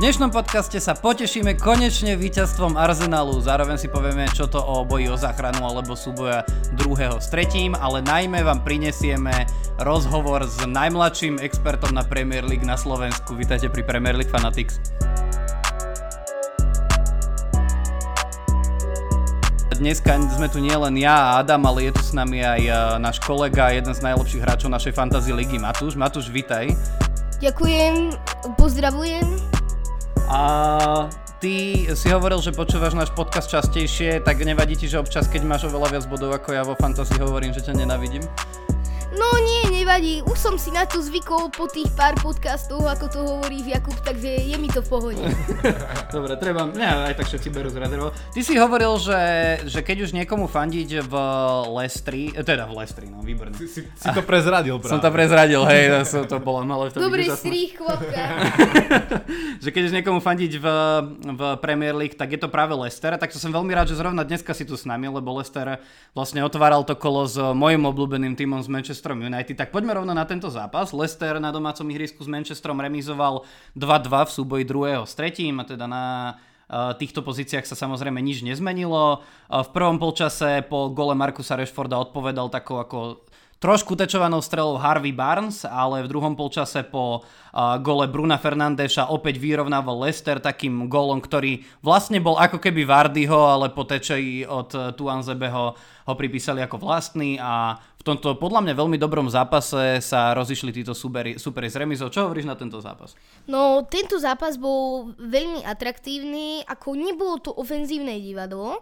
dnešnom podcaste sa potešíme konečne víťazstvom Arsenalu, zároveň si povieme, čo to o boji o záchranu alebo súboja druhého s tretím, ale najmä vám prinesieme rozhovor s najmladším expertom na Premier League na Slovensku. Vítajte pri Premier League Fanatics. dneska sme tu nielen ja a Adam, ale je tu s nami aj e, náš kolega, jeden z najlepších hráčov našej fantasy ligy, Matúš. Matúš, vitaj. Ďakujem, pozdravujem. A ty si hovoril, že počúvaš náš podcast častejšie, tak nevadí ti, že občas, keď máš oveľa viac bodov ako ja vo fantasy, hovorím, že ťa nenavidím? No nevadí. Už som si na to zvykol po tých pár podcastoch, ako to hovorí Jakub, takže je mi to v pohode. Dobre, treba, ne, aj tak všetci berú z rezervou. Ty si hovoril, že, že keď už niekomu fandiť v Lestri, eh, teda v Lestri, no výborné. Si, si, si to prezradil práve. Som to prezradil, hej, to, to bolo malé. To Dobrý strých, chlapka. že keď už niekomu fandiť v, v Premier League, tak je to práve Leicester, tak to som veľmi rád, že zrovna dneska si tu s nami, lebo Leicester vlastne otváral to kolo s mojim obľúbeným týmom z Manchester Manchesterom United. Tak poďme rovno na tento zápas. Leicester na domácom ihrisku s Manchesterom remizoval 2-2 v súboji druhého s tretím a teda na eh, týchto pozíciách sa samozrejme nič nezmenilo. Eh, v prvom polčase po gole Markusa Rashforda odpovedal takou ako trošku tečovanou strelou Harvey Barnes, ale v druhom polčase po uh, gole Bruna Fernandeša opäť vyrovnával Leicester takým golom, ktorý vlastne bol ako keby Vardyho, ale po tečeji od uh, Tuanzebeho ho pripísali ako vlastný a v tomto podľa mňa veľmi dobrom zápase sa rozišli títo superi, superi z remizou. Čo hovoríš na tento zápas? No, tento zápas bol veľmi atraktívny, ako nebolo to ofenzívne divadlo,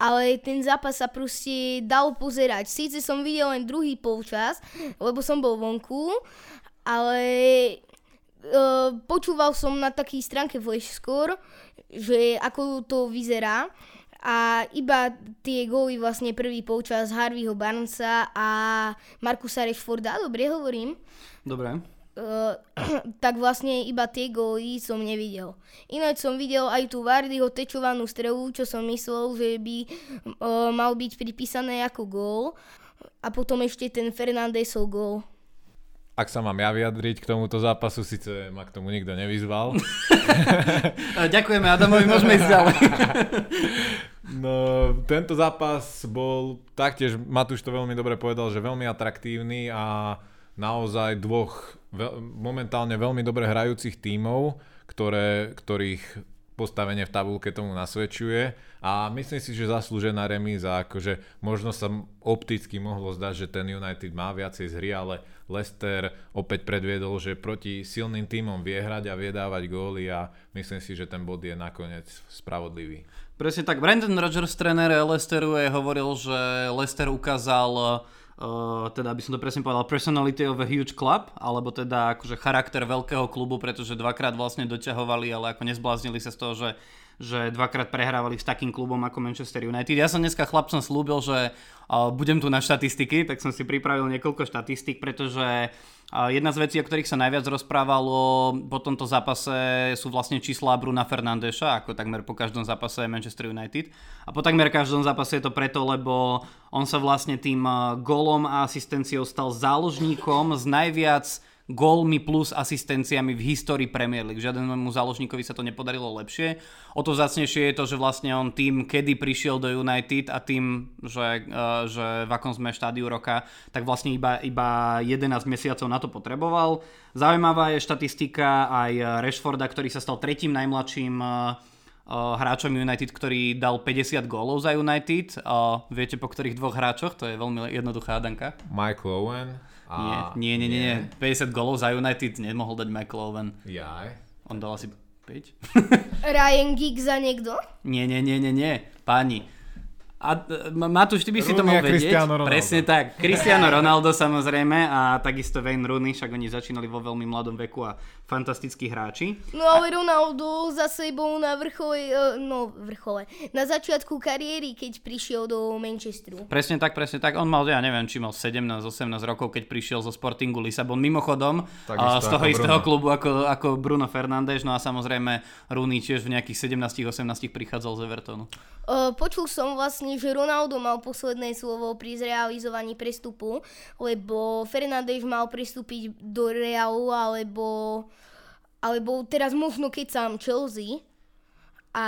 ale ten zápas sa proste dal pozerať. Síce som videl len druhý polčas, lebo som bol vonku, ale uh, počúval som na takej stránke Flashscore, že ako to vyzerá a iba tie góly vlastne prvý poučas Harveyho Barnesa a Markusa Rashforda, dobre hovorím? Dobre. Uh, tak vlastne iba tie góly som nevidel. Ináč som videl aj tú Vardyho tečovanú strelu, čo som myslel, že by uh, mal byť pripísané ako gól. A potom ešte ten Fernandesov gól. Ak sa mám ja vyjadriť k tomuto zápasu, síce ma k tomu nikto nevyzval. Ďakujeme Adamovi, môžeme ísť ďalej. No, tento zápas bol taktiež, Matúš to veľmi dobre povedal, že veľmi atraktívny a naozaj dvoch veľ, momentálne veľmi dobre hrajúcich tímov, ktoré, ktorých postavenie v tabulke tomu nasvedčuje a myslím si, že zaslúžená remíza, akože možno sa opticky mohlo zdať, že ten United má viacej z hry, ale Leicester opäť predviedol, že proti silným tímom vie hrať a vie dávať góly a myslím si, že ten bod je nakoniec spravodlivý. Presne tak. Brandon Rodgers, tréner Leicesteru, je hovoril, že Leicester ukázal Uh, teda by som to presne povedal, personality of a huge club, alebo teda akože charakter veľkého klubu, pretože dvakrát vlastne doťahovali, ale ako nezbláznili sa z toho, že že dvakrát prehrávali s takým klubom ako Manchester United. Ja som dneska chlapcom slúbil, že budem tu na štatistiky, tak som si pripravil niekoľko štatistik, pretože jedna z vecí, o ktorých sa najviac rozprávalo po tomto zápase sú vlastne čísla Bruna Fernandeša, ako takmer po každom zápase Manchester United. A po takmer každom zápase je to preto, lebo on sa vlastne tým golom a asistenciou stal záložníkom z najviac gólmi plus asistenciami v histórii Premier League. Žiadnemu záložníkovi sa to nepodarilo lepšie. O to zacnejšie je to, že vlastne on tým, kedy prišiel do United a tým, že, uh, že v akom sme štádiu roka, tak vlastne iba, iba 11 mesiacov na to potreboval. Zaujímavá je štatistika aj Rashforda, ktorý sa stal tretím najmladším uh, hráčom United, ktorý dal 50 gólov za United. Viete po ktorých dvoch hráčoch? To je veľmi jednoduchá danka. Michael Owen. A... Nie, nie, nie, nie, nie. 50 golov za United nemohol dať McLoven. Jaj. On dal asi 5. Ryan Giggs za niekto? Nie, nie, nie, nie, nie. Páni, a Matúš, ty by si to mohol vedieť. Presne tak. Cristiano Ronaldo samozrejme a takisto Wayne Rooney, však oni začínali vo veľmi mladom veku a fantastickí hráči. No ale Ronaldo zase bol na vrchole, e, no vrchole, na začiatku kariéry, keď prišiel do Manchesteru. Presne tak, presne tak. On mal, ja neviem, či mal 17-18 rokov, keď prišiel zo Sportingu Lisabon. Mimochodom, a z toho istého Bruno. klubu ako, ako Bruno Fernández, no a samozrejme Rooney tiež v nejakých 17-18 prichádzal z Evertonu. Uh, počul som vlastne, že Ronaldo mal posledné slovo pri zrealizovaní prestupu, lebo Fernández mal prestúpiť do Realu, alebo alebo teraz možno keď sám Chelsea a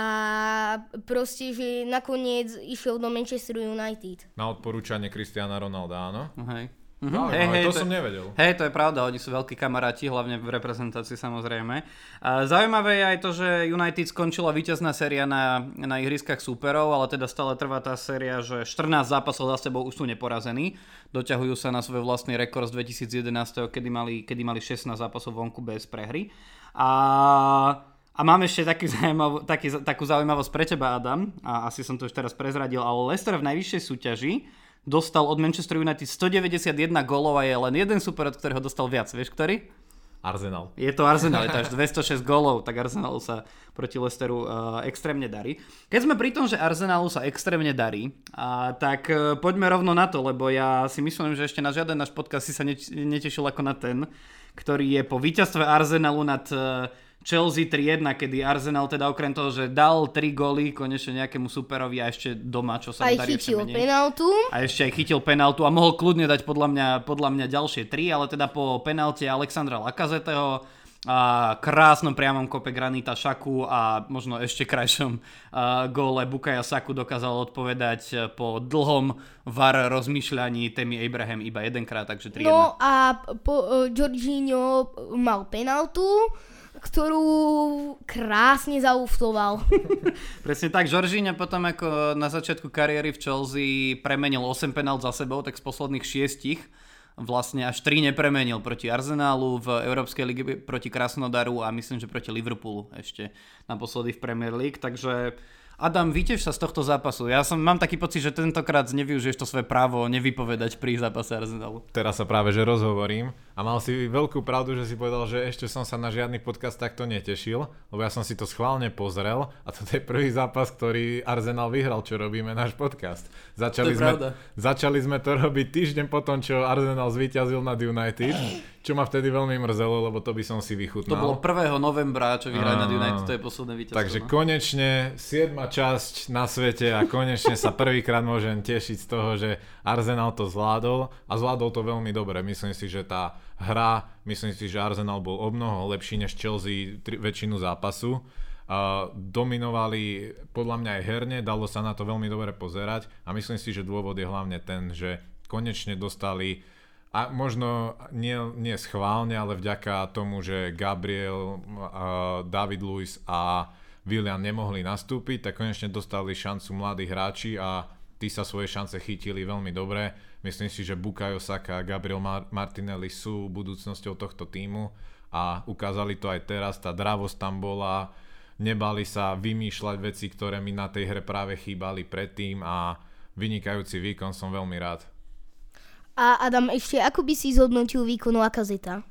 proste, že nakoniec išiel do Manchester United. Na odporúčanie Cristiana Ronalda, áno? Hej. Mhm. Mhm. Hej, hej, to, to som nevedel. Hej, to je pravda, oni sú veľkí kamaráti, hlavne v reprezentácii samozrejme. A zaujímavé je aj to, že United skončila víťazná séria na, na ihriskách súperov, ale teda stále trvá tá séria, že 14 zápasov za sebou už sú neporazení. Doťahujú sa na svoj vlastný rekord z 2011, kedy mali, kedy mali 16 zápasov vonku bez prehry. A a mám ešte taký zaujímav, taký, takú zaujímavosť pre teba, Adam, a asi som to už teraz prezradil, ale Leicester v najvyššej súťaži dostal od Manchester United 191 gólov a je len jeden super, od ktorého dostal viac. Vieš ktorý? Arsenal. Je to Arsenal, je to až 206 gólov, tak Arsenalu sa proti Leicesteru uh, extrémne darí. Keď sme pri tom, že Arsenalu sa extrémne darí, uh, tak uh, poďme rovno na to, lebo ja si myslím, že ešte na žiaden náš podcast si sa neč- netešil ako na ten, ktorý je po víťazstve Arsenalu nad uh, Chelsea 3-1, kedy Arsenal teda okrem toho, že dal 3 góly konečne nejakému superovi a ešte doma, čo sa Aj darí chytil penaltu. A ešte aj chytil penaltu a mohol kľudne dať podľa mňa, podľa mňa ďalšie 3, ale teda po penalte Alexandra Lakazeteho a krásnom priamom kope Granita Šaku a možno ešte krajšom uh, góle Bukaja Saku dokázal odpovedať po dlhom var rozmýšľaní Temi Abraham iba jedenkrát, takže 3-1. No a po, uh, Jorginho mal penaltu, ktorú krásne zauftoval. Presne tak, Žoržíňa potom ako na začiatku kariéry v Chelsea premenil 8 penalt za sebou, tak z posledných šiestich vlastne až 3 nepremenil proti Arsenálu v Európskej lige proti Krasnodaru a myslím, že proti Liverpoolu ešte naposledy v Premier League, takže Adam, vytež sa z tohto zápasu. Ja som, mám taký pocit, že tentokrát nevyužiješ to svoje právo nevypovedať pri zápase Arsenalu. Teraz sa práve že rozhovorím a mal si veľkú pravdu, že si povedal, že ešte som sa na žiadny podcast takto netešil, lebo ja som si to schválne pozrel a toto je prvý zápas, ktorý Arsenal vyhral, čo robíme náš podcast. Začali, To je sme, pravda. začali sme to robiť týždeň potom, čo Arsenal zvíťazil nad United, čo ma vtedy veľmi mrzelo, lebo to by som si To vychutnal. bolo 1. novembra, čo vyhrali nad Áno. United, to je posledné víťazstvo. Takže no. konečne 7. časť na svete a konečne sa prvýkrát môžem tešiť z toho, že Arsenal to zvládol a zvládol to veľmi dobre. Myslím si, že tá hra, myslím si, že Arsenal bol o mnoho lepší než Chelsea tri, väčšinu zápasu. Uh, dominovali podľa mňa aj herne, dalo sa na to veľmi dobre pozerať a myslím si, že dôvod je hlavne ten, že konečne dostali a možno nie, nie schválne, ale vďaka tomu, že Gabriel, uh, David Luiz a William nemohli nastúpiť, tak konečne dostali šancu mladí hráči a tí sa svoje šance chytili veľmi dobre. Myslím si, že Bukayo Saka a Gabriel Mar- Martinelli sú budúcnosťou tohto týmu a ukázali to aj teraz, tá dravosť tam bola, nebali sa vymýšľať veci, ktoré mi na tej hre práve chýbali predtým a vynikajúci výkon som veľmi rád. A Adam, ešte ako by si zhodnotil výkon Lakazeta?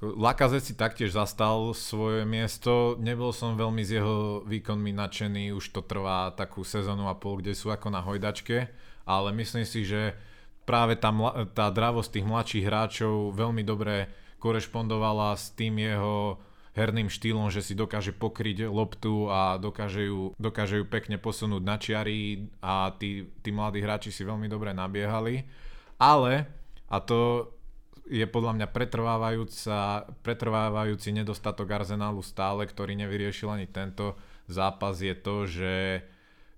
Lakazet si taktiež zastal svoje miesto, nebol som veľmi z jeho výkonmi nadšený, už to trvá takú sezónu a pol, kde sú ako na hojdačke, ale myslím si, že práve tá, tá dravosť tých mladších hráčov veľmi dobre korešpondovala s tým jeho herným štýlom, že si dokáže pokryť loptu a dokáže ju, dokáže ju pekne posunúť na čiary a tí, tí mladí hráči si veľmi dobre nabiehali. Ale, a to je podľa mňa pretrvávajúca, pretrvávajúci nedostatok Arsenalu stále, ktorý nevyriešil ani tento zápas, je to, že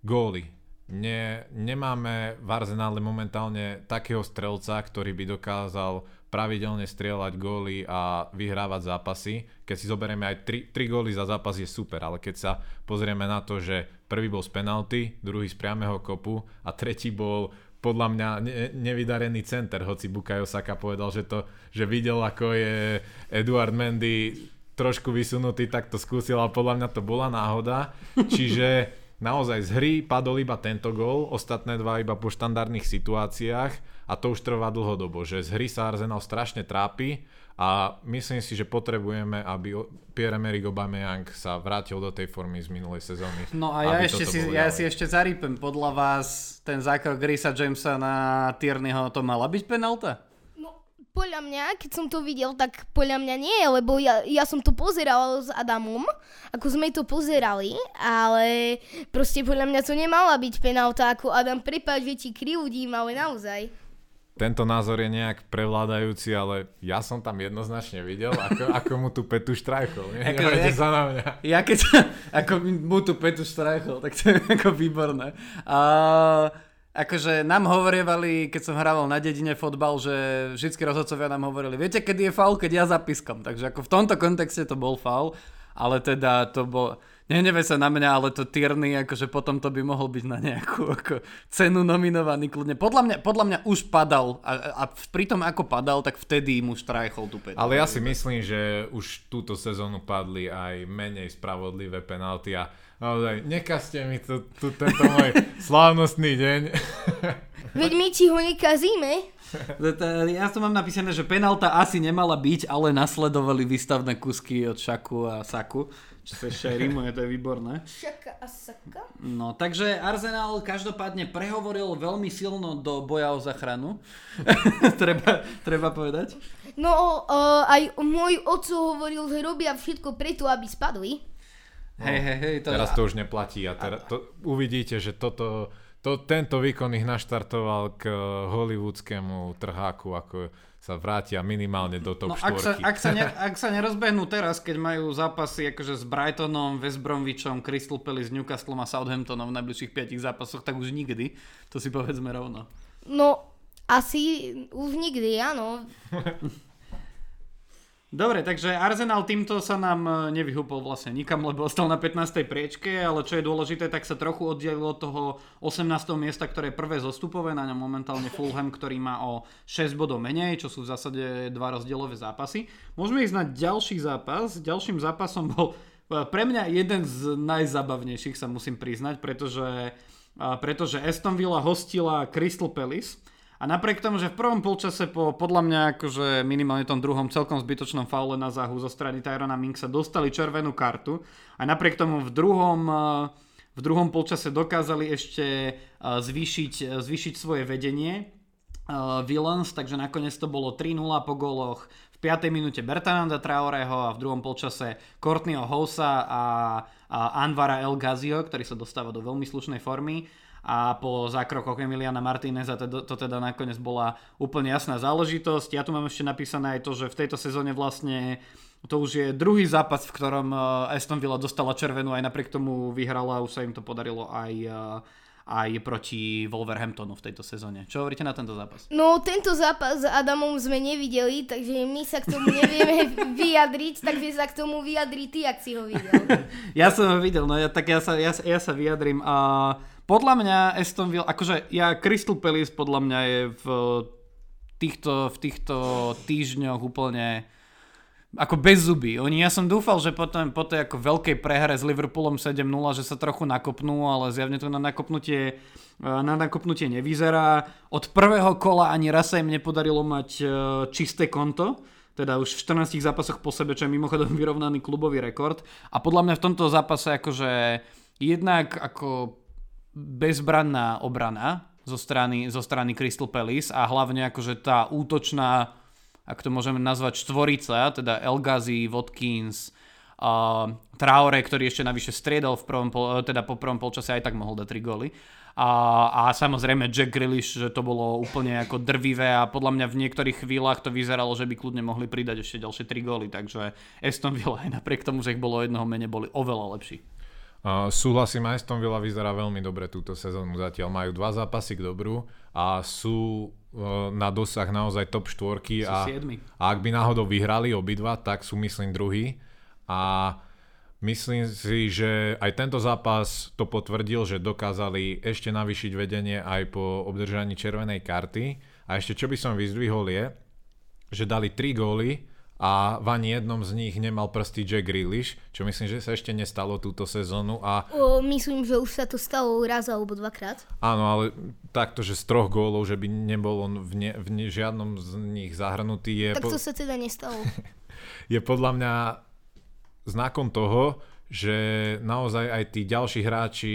góly. Ne, nemáme v Arsenále momentálne takého strelca, ktorý by dokázal pravidelne strieľať góly a vyhrávať zápasy. Keď si zoberieme aj 3, 3 góly za zápas je super, ale keď sa pozrieme na to, že prvý bol z penalty, druhý z priamého kopu a tretí bol podľa mňa ne, nevydarený center, hoci Bukayo Saka povedal, že to, že videl ako je Eduard Mendy trošku vysunutý, tak to skúsil, ale podľa mňa to bola náhoda. Čiže naozaj z hry padol iba tento gól, ostatné dva iba po štandardných situáciách a to už trvá dlhodobo, že z hry sa Arsenal strašne trápi a myslím si, že potrebujeme, aby Pierre-Emerick Aubameyang sa vrátil do tej formy z minulej sezóny. No a ja, ešte si, ja ďalej. si ešte zarípem. Podľa vás ten zákrok Grisa Jamesa na Tierneyho to mala byť penalta? Podľa mňa, keď som to videl, tak podľa mňa nie, lebo ja, ja som to pozeral s Adamom, ako sme to pozerali, ale proste podľa mňa to nemala byť penálta, ako Adam, prepáč, že ti krivdím, ale naozaj. tento názor je nejak prevládajúci, ale ja som tam jednoznačne videl, ako, ako mu tu Petu štrajchol. Nie, Ako- sa na mňa. Ja keď ako mu tu Petu štrajchol, tak to je ako výborné. A akože nám hovorievali, keď som hrával na dedine fotbal, že vždycky rozhodcovia nám hovorili, viete, kedy je faul, keď ja zapiskam. Takže ako v tomto kontexte to bol faul, ale teda to bol... Nehneve sa na mňa, ale to Tierney, akože potom to by mohol byť na nejakú ako, cenu nominovaný kľudne. Podľa mňa, podľa mňa už padal a, a pri tom ako padal, tak vtedy mu štrajchol tú Petu. Ale ja si myslím, že už túto sezónu padli aj menej spravodlivé penalty a naozaj nekazte mi tu, tu tento môj slávnostný deň. Veď my ti ho nekazíme. Ja to mám napísané, že penalta asi nemala byť, ale nasledovali výstavné kusky od Šaku a Saku. Čo sa ešte aj rímuje, to je výborné. Šaka a saka. No, takže Arsenal každopádne prehovoril veľmi silno do boja o zachranu. treba, treba povedať. No, uh, aj môj oco hovoril, že robia všetko preto, aby spadli. Hej, hej, hej. To, Teraz to už neplatí a teraz to, uvidíte, že toto, to, tento výkon ich naštartoval k hollywoodskému trháku, ako sa vrátia minimálne do top No, ak, sa, 4. ak, sa ne, ak sa nerozbehnú teraz, keď majú zápasy akože s Brightonom, West Bromwichom, Crystal Palace, Newcastlom a Southamptonom v najbližších 5 zápasoch, tak už nikdy. To si povedzme rovno. No, asi už nikdy, áno. Dobre, takže Arsenal týmto sa nám e, nevyhúpol vlastne nikam, lebo ostal na 15. priečke, ale čo je dôležité, tak sa trochu oddialilo od toho 18. miesta, ktoré je prvé zostupové, na ňom momentálne Fulham, ktorý má o 6 bodov menej, čo sú v zásade dva rozdielové zápasy. Môžeme ísť na ďalší zápas. Ďalším zápasom bol e, pre mňa jeden z najzabavnejších, sa musím priznať, pretože, e, pretože Aston Villa hostila Crystal Palace. A napriek tomu, že v prvom polčase po podľa mňa akože minimálne tom druhom celkom zbytočnom faule na záhu zo strany Tyrona Minksa dostali červenú kartu a napriek tomu v druhom, eh, v druhom polčase dokázali ešte eh, zvýšiť, zvýšiť svoje vedenie Villains, takže nakoniec to bolo 3-0 po góloch v 5. minúte Bertananda Traoreho a v druhom polčase Courtneyho Housa a, a Anvara El Gazio, ktorý sa dostáva do veľmi slušnej formy a po zákrokoch Emiliana Martineza to, to teda nakoniec bola úplne jasná záležitosť. Ja tu mám ešte napísané aj to, že v tejto sezóne vlastne to už je druhý zápas, v ktorom eh, Aston Villa dostala červenú, aj napriek tomu vyhrala, už sa im to podarilo aj, eh, aj proti Wolverhamptonu v tejto sezóne. Čo hovoríte na tento zápas? No, tento zápas s Adamom sme nevideli, takže my sa k tomu nevieme vyjadriť, takže sa k tomu vyjadri ty, ak si ho videl. Ja som ho videl, no ja, tak ja sa, ja, ja sa vyjadrím. A podľa mňa Aston Villa, akože ja Crystal Palace podľa mňa je v týchto, v týchto týždňoch úplne ako bez zuby. Oni, ja som dúfal, že potom po tej ako veľkej prehre s Liverpoolom 7-0, že sa trochu nakopnú, ale zjavne to na nakopnutie, na nakopnutie nevyzerá. Od prvého kola ani raz sa im nepodarilo mať e, čisté konto, teda už v 14 zápasoch po sebe, čo je mimochodom vyrovnaný klubový rekord. A podľa mňa v tomto zápase akože jednak ako bezbranná obrana zo strany, zo strany Crystal Palace a hlavne akože tá útočná ak to môžeme nazvať štvorica, teda El Ghazi, Watkins, uh, Traore, ktorý ešte navyše striedal v prvom, pol, teda po prvom polčase aj tak mohol dať 3 góly. A, a samozrejme Jack Grealish, že to bolo úplne ako drvivé a podľa mňa v niektorých chvíľach to vyzeralo, že by kľudne mohli pridať ešte ďalšie 3 góly, takže Aston Villa aj napriek tomu, že ich bolo jednoho mene, boli oveľa lepší. Uh, súhlasím, Aston Villa vyzerá veľmi dobre túto sezónu zatiaľ. Majú dva zápasy k dobru a sú uh, na dosah naozaj top štvorky Sú a, siedmi. a ak by náhodou vyhrali obidva, tak sú myslím druhý. A myslím si, že aj tento zápas to potvrdil, že dokázali ešte navýšiť vedenie aj po obdržaní červenej karty. A ešte čo by som vyzdvihol je, že dali 3 góly a v ani jednom z nich nemal prsty Jack Grealish, čo myslím, že sa ešte nestalo túto sezónu a O, myslím, že už sa to stalo raz alebo dvakrát. áno, ale takto, že z troch gólov, že by nebol on v, ne, v ne, žiadnom z nich zahrnutý je, Tak po, to sa teda nestalo. je podľa mňa znakom toho, že naozaj aj tí ďalší hráči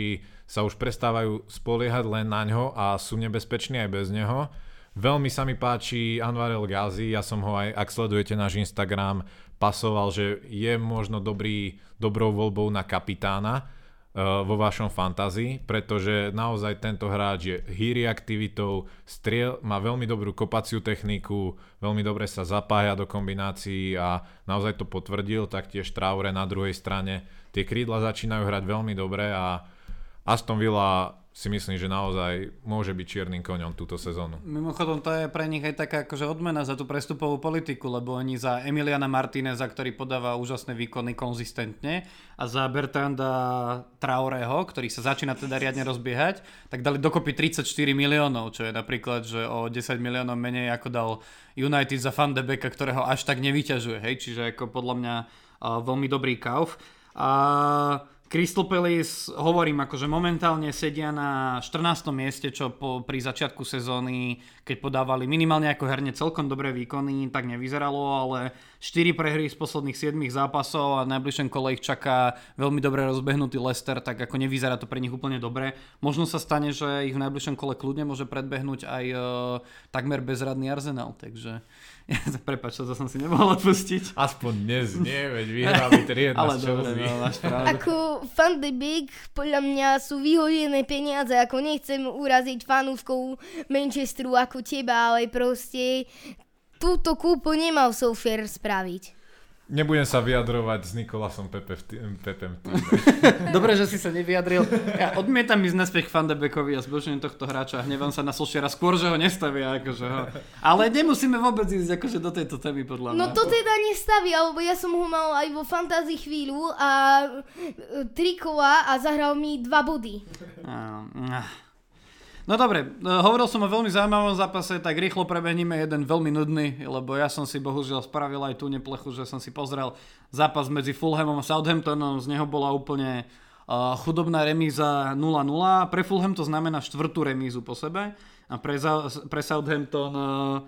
sa už prestávajú spoliehať len na ňo a sú nebezpeční aj bez neho. Veľmi sa mi páči Anwar El Ghazi, ja som ho aj, ak sledujete náš Instagram, pasoval, že je možno dobrý, dobrou voľbou na kapitána. vo vašom fantázii, pretože naozaj tento hráč je hýri aktivitou, striel, má veľmi dobrú kopaciu techniku, veľmi dobre sa zapája do kombinácií a naozaj to potvrdil, taktiež Traore na druhej strane. Tie krídla začínajú hrať veľmi dobre a Aston Villa si myslím, že naozaj môže byť čiernym koňom túto sezónu. Mimochodom, to je pre nich aj taká akože odmena za tú prestupovú politiku, lebo oni za Emiliana Martineza, ktorý podáva úžasné výkony konzistentne a za Bertranda Traoreho, ktorý sa začína teda riadne rozbiehať, tak dali dokopy 34 miliónov, čo je napríklad, že o 10 miliónov menej ako dal United za Van de Beka, ktorého až tak nevyťažuje, hej, čiže ako podľa mňa veľmi dobrý kauf. A Crystal Palace, hovorím, akože momentálne sedia na 14. mieste, čo po, pri začiatku sezóny, keď podávali minimálne ako herne celkom dobré výkony, tak nevyzeralo, ale 4 prehry z posledných 7 zápasov a v najbližšom kole ich čaká veľmi dobre rozbehnutý Leicester, tak ako nevyzerá to pre nich úplne dobre. Možno sa stane, že ich v najbližšom kole kľudne môže predbehnúť aj uh, takmer bezradný Arsenal, takže Prepač, to som si nemohol odpustiť. Aspoň dnes nie, veď vyhrali 3 Ale dobre, no, máš pravdu. Ako fan the big, podľa mňa sú vyhodené peniaze, ako nechcem uraziť fanúškov Manchesteru ako teba, ale proste túto kúpu nemal Sofier spraviť. Nebudem sa vyjadrovať s Nikolasom Pepe v tý, Pepem. Dobre, že si sa nevyjadril. Ja odmietam ísť naspäť k Fandebekovi a zbožujem tohto hráča. Hnevám sa na Solšiera skôr, že ho nestavia. Akože ho. Ale nemusíme vôbec ísť akože do tejto témy podľa mňa. No to teda nestavia, lebo ja som ho mal aj vo fantázii chvíľu a e, tri kola a zahral mi dva body. Uh, uh. No dobre, e, hovoril som o veľmi zaujímavom zápase, tak rýchlo prebehníme jeden veľmi nudný, lebo ja som si bohužiaľ spravil aj tú neplechu, že som si pozrel zápas medzi Fulhamom a Southamptonom, z neho bola úplne uh, chudobná remíza 0-0. Pre Fulham to znamená štvrtú remízu po sebe a pre, pre Southampton uh,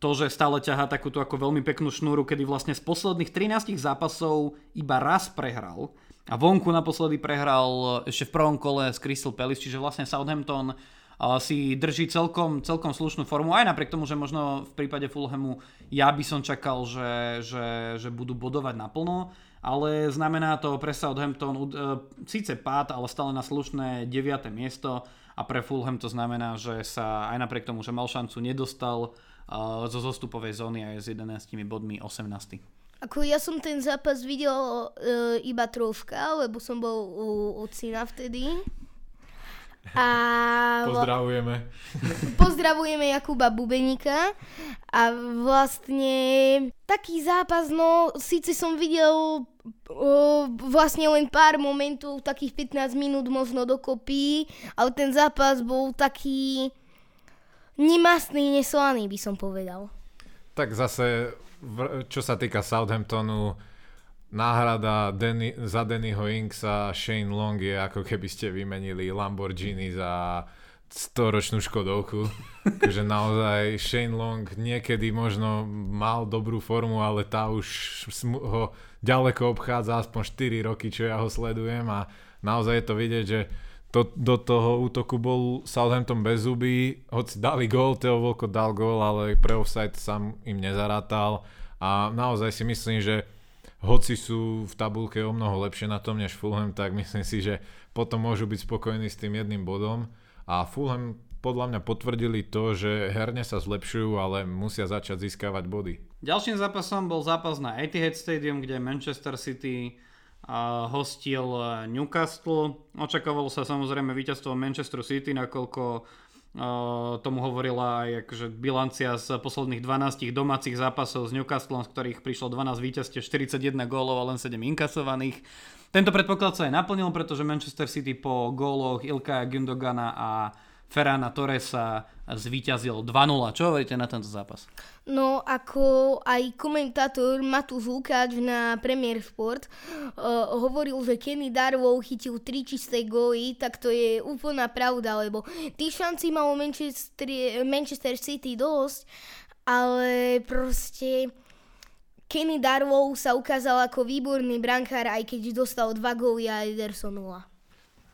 to, že stále ťahá takúto ako veľmi peknú šnúru, kedy vlastne z posledných 13 zápasov iba raz prehral a vonku naposledy prehral ešte v prvom kole s Crystal Palace, čiže vlastne Southampton si drží celkom, celkom slušnú formu, aj napriek tomu, že možno v prípade Fulhamu ja by som čakal, že, že, že budú bodovať naplno, ale znamená to pre Southampton uh, síce pád, ale stále na slušné 9. miesto a pre Fulham to znamená, že sa aj napriek tomu, že mal šancu, nedostal uh, zo zostupovej zóny a je s 11 bodmi 18. Ako ja som ten zápas videl uh, iba troška, lebo som bol u, u Cina vtedy. A Pozdravujeme. Pozdravujeme Jakuba Bubenika a vlastne taký zápas, no síce som videl o, vlastne len pár momentov, takých 15 minút možno dokopy, ale ten zápas bol taký nemastný, neslaný by som povedal. Tak zase, čo sa týka Southamptonu, náhrada Danny, za Dannyho Inksa Shane Long je ako keby ste vymenili Lamborghini za storočnú Škodovku. Takže naozaj Shane Long niekedy možno mal dobrú formu, ale tá už ho ďaleko obchádza aspoň 4 roky, čo ja ho sledujem a naozaj je to vidieť, že to, do toho útoku bol Southampton bez zuby, hoci dali gól, Theo Volko dal gól, ale pre offside sám im nezarátal a naozaj si myslím, že hoci sú v tabulke o mnoho lepšie na tom než Fulham, tak myslím si, že potom môžu byť spokojní s tým jedným bodom. A Fulham podľa mňa potvrdili to, že herne sa zlepšujú, ale musia začať získavať body. Ďalším zápasom bol zápas na Etihad Stadium, kde Manchester City hostil Newcastle. Očakávalo sa samozrejme víťazstvo Manchester City, nakoľko tomu hovorila aj akože bilancia z posledných 12 domácich zápasov s Newcastlom, z ktorých prišlo 12 víťazstiev, 41 gólov a len 7 inkasovaných. Tento predpoklad sa aj naplnil, pretože Manchester City po góloch Ilka Gündogana a Ferrana Torresa zvíťazil 2-0. Čo hovoríte na tento zápas? No, ako aj komentátor Matúš Lukáč na Premier Sport uh, hovoril, že Kenny Darwell chytil 3 čisté góly, tak to je úplná pravda, lebo tých šancí malo Manchester, Manchester City dosť, ale proste Kenny Darwell sa ukázal ako výborný brankár, aj keď dostal 2 góly a Ederson 0.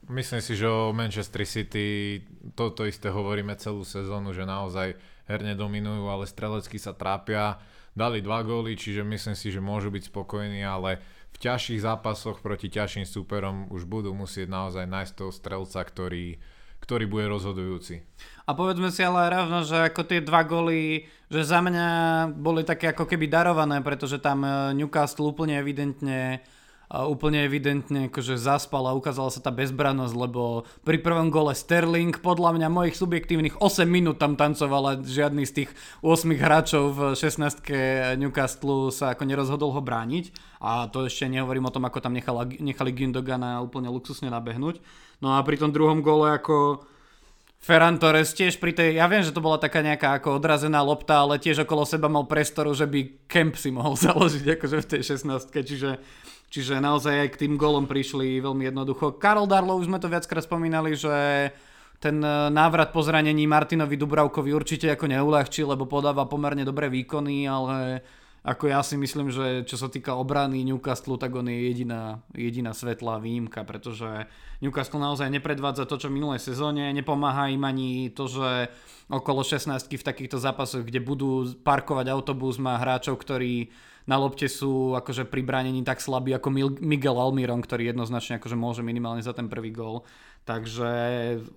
Myslím si, že o Manchester City toto isté hovoríme celú sezónu, že naozaj herne dominujú, ale strelecky sa trápia. Dali dva góly, čiže myslím si, že môžu byť spokojní, ale v ťažších zápasoch proti ťažším súperom už budú musieť naozaj nájsť toho strelca, ktorý, ktorý bude rozhodujúci. A povedzme si ale rovno, že ako tie dva goly, že za mňa boli také ako keby darované, pretože tam eh, Newcastle úplne evidentne a úplne evidentne akože zaspal a ukázala sa tá bezbrannosť, lebo pri prvom gole Sterling podľa mňa mojich subjektívnych 8 minút tam tancoval a žiadny z tých 8 hráčov v 16 Newcastle sa ako nerozhodol ho brániť a to ešte nehovorím o tom, ako tam nechala, nechali Gündogana úplne luxusne nabehnúť. No a pri tom druhom gole ako Ferran Torres tiež pri tej, ja viem, že to bola taká nejaká ako odrazená lopta, ale tiež okolo seba mal priestoru, že by Kemp si mohol založiť akože v tej 16 čiže Čiže naozaj aj k tým golom prišli veľmi jednoducho. Karol Darlo, už sme to viackrát spomínali, že ten e, návrat po zranení Martinovi Dubravkovi určite ako neulahčí, lebo podáva pomerne dobré výkony, ale ako ja si myslím, že čo sa týka obrany Newcastle, tak on je jediná, jediná svetlá výjimka, pretože Newcastle naozaj nepredvádza to, čo v minulej sezóne, nepomáha im ani to, že okolo 16 v takýchto zápasoch, kde budú parkovať autobus, má hráčov, ktorí na lopte sú akože pri bránení tak slabí ako Miguel Almiron, ktorý jednoznačne akože môže minimálne za ten prvý gól. Takže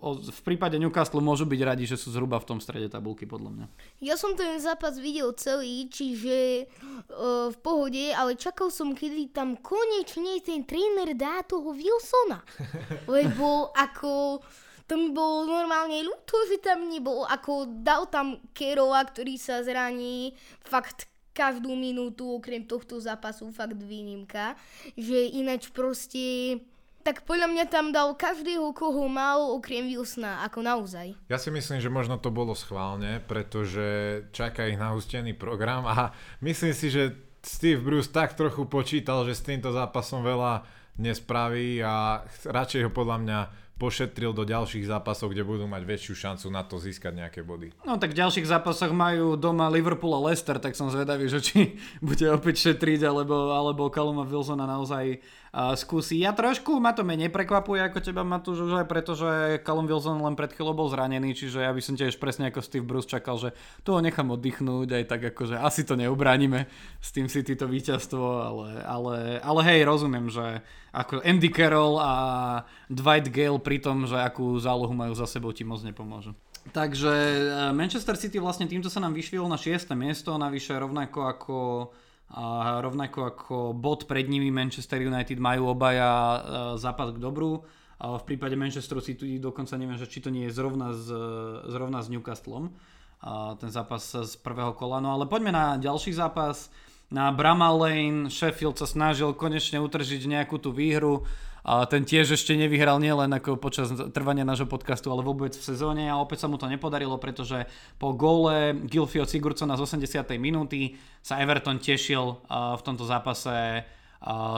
v prípade Newcastle môžu byť radi, že sú zhruba v tom strede tabulky, podľa mňa. Ja som ten zápas videl celý, čiže uh, v pohode, ale čakal som, kedy tam konečne ten tréner dá toho Wilsona. Lebo ako to mi bolo normálne ľúto, že tam nebol. Ako dal tam Kerola, ktorý sa zraní fakt každú minútu okrem tohto zápasu fakt výnimka, že ináč proste tak podľa mňa tam dal každého, koho mal, okrem Wilsona, ako naozaj. Ja si myslím, že možno to bolo schválne, pretože čaká ich nahustený program a myslím si, že Steve Bruce tak trochu počítal, že s týmto zápasom veľa nespraví a radšej ho podľa mňa pošetril do ďalších zápasov, kde budú mať väčšiu šancu na to získať nejaké body. No tak v ďalších zápasoch majú doma Liverpool a Leicester, tak som zvedavý, že či bude opäť šetriť, alebo, alebo Kaluma Wilsona naozaj uh, skúsi. Ja trošku, ma to menej prekvapuje ako teba Matúš, už aj preto, že Callum Wilson len pred chvíľou bol zranený, čiže ja by som tiež presne ako Steve Bruce čakal, že toho nechám oddychnúť, aj tak akože asi to neubránime s tým City to víťazstvo, ale, ale, ale hej, rozumiem, že ako Andy Carroll a Dwight Gale pri tom, že akú zálohu majú za sebou, ti moc nepomôžu. Takže eh, Manchester City vlastne týmto sa nám vyšvil na 6. miesto, navyše rovnako ako a rovnako ako bod pred nimi Manchester United majú obaja eh, zápas k dobru. V prípade Manchesteru City dokonca neviem, že či to nie je zrovna s, zrovna s Newcastlom ten zápas z prvého kola. No ale poďme na ďalší zápas na Bramall Lane, Sheffield sa snažil konečne utržiť nejakú tú výhru. A ten tiež ešte nevyhral nielen ako počas trvania nášho podcastu, ale vôbec v sezóne a opäť sa mu to nepodarilo, pretože po góle Gilfio Sigurdsona z 80. minúty sa Everton tešil v tomto zápase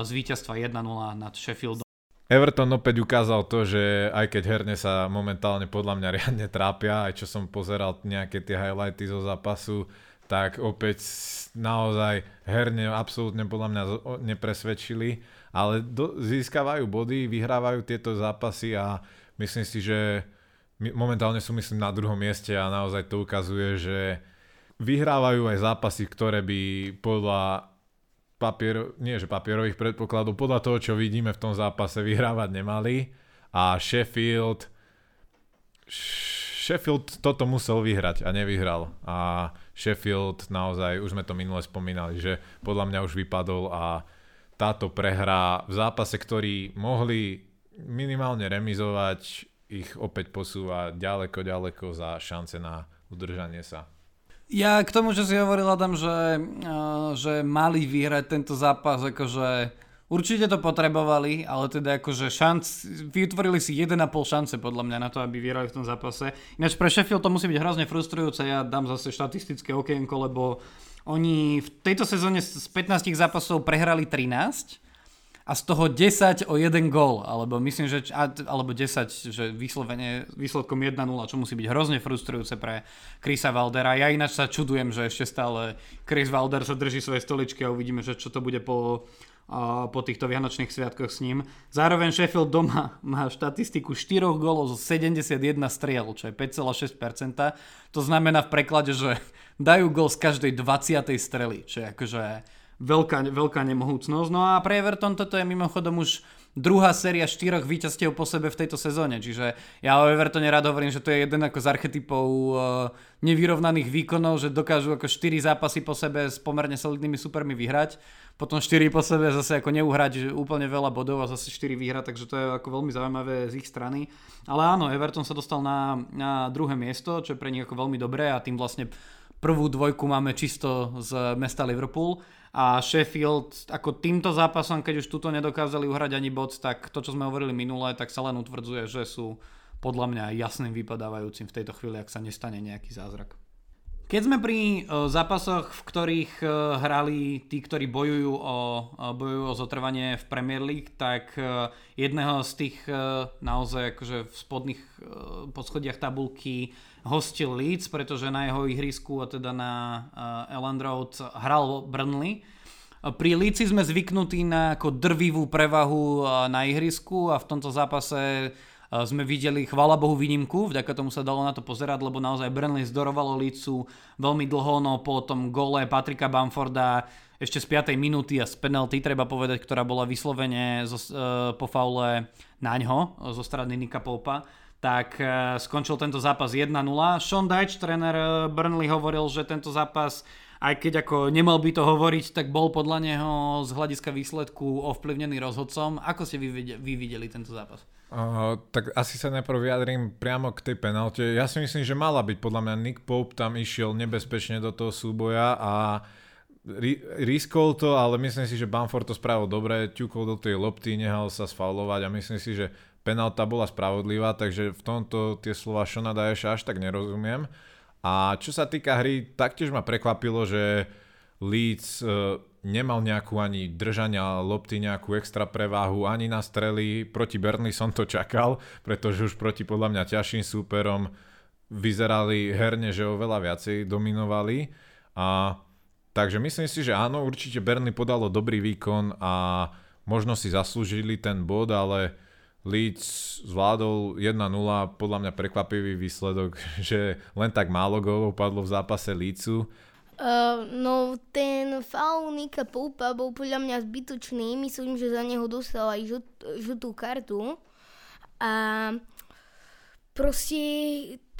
z víťazstva 1-0 nad Sheffieldom. Everton opäť ukázal to, že aj keď herne sa momentálne podľa mňa riadne trápia, aj čo som pozeral nejaké tie highlighty zo zápasu, tak opäť naozaj herne absolútne podľa mňa nepresvedčili, ale do, získavajú body, vyhrávajú tieto zápasy a myslím si, že momentálne sú myslím na druhom mieste a naozaj to ukazuje, že vyhrávajú aj zápasy, ktoré by podľa papier, nie že papierových predpokladov, podľa toho, čo vidíme v tom zápase, vyhrávať nemali. A Sheffield Sheffield toto musel vyhrať a nevyhral. A Sheffield naozaj, už sme to minule spomínali, že podľa mňa už vypadol a táto prehra v zápase, ktorý mohli minimálne remizovať, ich opäť posúva ďaleko, ďaleko za šance na udržanie sa. Ja k tomu, čo si hovoril Adam, že, že mali vyhrať tento zápas, akože Určite to potrebovali, ale teda akože šanc, vytvorili si 1,5 šance podľa mňa na to, aby vyhrali v tom zápase. Ináč pre Sheffield to musí byť hrozne frustrujúce, ja dám zase štatistické okienko, lebo oni v tejto sezóne z 15 zápasov prehrali 13 a z toho 10 o 1 gól, alebo myslím, že alebo 10, že vyslovene výsledkom 1-0, čo musí byť hrozne frustrujúce pre Chrisa Valdera. Ja ináč sa čudujem, že ešte stále Chris Valder sa drží svoje stoličky a uvidíme, že čo to bude po po týchto vianočných sviatkoch s ním. Zároveň Sheffield doma má štatistiku 4 gólov zo 71 striel, čo je 5,6%. To znamená v preklade, že dajú gól z každej 20. strely, čo je akože veľká, veľká nemohúcnosť. No a pre Everton toto je mimochodom už druhá séria štyroch víťazstiev po sebe v tejto sezóne. Čiže ja o Evertone rád hovorím, že to je jeden ako z archetypov uh, nevyrovnaných výkonov, že dokážu ako 4 zápasy po sebe s pomerne solidnými supermi vyhrať. Potom 4 po sebe zase ako neuhrať úplne veľa bodov a zase 4 vyhrať, takže to je ako veľmi zaujímavé z ich strany. Ale áno, Everton sa dostal na, na druhé miesto, čo je pre nich ako veľmi dobré a tým vlastne prvú dvojku máme čisto z mesta Liverpool a Sheffield ako týmto zápasom, keď už tuto nedokázali uhrať ani bod, tak to, čo sme hovorili minule, tak sa len utvrdzuje, že sú podľa mňa jasným vypadávajúcim v tejto chvíli, ak sa nestane nejaký zázrak. Keď sme pri uh, zápasoch, v ktorých uh, hrali tí, ktorí bojujú o, uh, bojujú o zotrvanie v Premier League, tak jedného z tých naozaj akože v spodných podschodiach tabulky hostil Leeds, pretože na jeho ihrisku, a teda na Elland Road, hral Burnley. Pri Líci sme zvyknutí na ako drvivú prevahu na ihrisku a v tomto zápase sme videli, chvála Bohu, výnimku, vďaka tomu sa dalo na to pozerať, lebo naozaj Burnley zdorovalo Lícu veľmi dlho, no po tom gole Patrika Bamforda ešte z 5. minúty a z penalty, treba povedať, ktorá bola vyslovene zo, uh, po faule naňho zo strany Nika Poupa, tak e, skončil tento zápas 1-0. Sean Dyche, tréner e, Burnley, hovoril, že tento zápas aj keď ako nemal by to hovoriť, tak bol podľa neho z hľadiska výsledku ovplyvnený rozhodcom. Ako ste vy, vy videli tento zápas? Uh, tak asi sa najprv vyjadrím priamo k tej penalte. Ja si myslím, že mala byť. Podľa mňa Nick Pope tam išiel nebezpečne do toho súboja a riskol to, ale myslím si, že Bamford to spravil dobre, ťukol do tej lopty, nehal sa sfaulovať a myslím si, že penálta bola spravodlivá, takže v tomto tie slova Šona Daješa až tak nerozumiem. A čo sa týka hry, taktiež ma prekvapilo, že Leeds e, nemal nejakú ani držania lopty, nejakú extra preváhu, ani na strely. Proti Burnley som to čakal, pretože už proti podľa mňa ťažším súperom vyzerali herne, že oveľa viacej dominovali. A, takže myslím si, že áno, určite Burnley podalo dobrý výkon a možno si zaslúžili ten bod, ale Leeds zvládol 1-0, podľa mňa prekvapivý výsledok, že len tak málo gólov padlo v zápase Leedsu. Uh, no ten faul Nika Poupa bol podľa mňa zbytočný, myslím, že za neho dostal aj žut, žutú kartu. A proste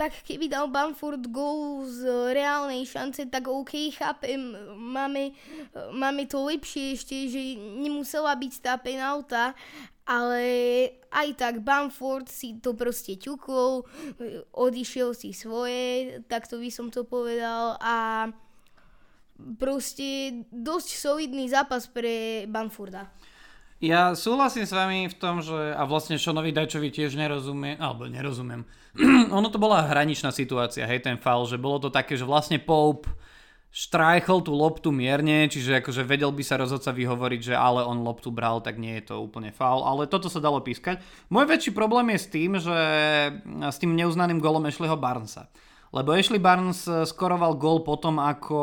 tak keby dal Bamford gol z reálnej šance, tak OK, chápem, máme, máme to lepšie ešte, že nemusela byť tá penálta, ale aj tak Bamford si to proste ťukol, odišiel si svoje, takto by som to povedal a proste dosť solidný zápas pre Bamforda. Ja súhlasím s vami v tom, že a vlastne Šonovi Dajčovi tiež nerozumiem, alebo nerozumiem. ono to bola hraničná situácia, hej, ten faul, že bolo to také, že vlastne Pope štrajchol tú loptu mierne, čiže akože vedel by sa rozhodca vyhovoriť, že ale on loptu bral, tak nie je to úplne faul, ale toto sa dalo pískať. Môj väčší problém je s tým, že s tým neuznaným golom Ashleyho Barnesa. Lebo Ashley Barnes skoroval gol potom, ako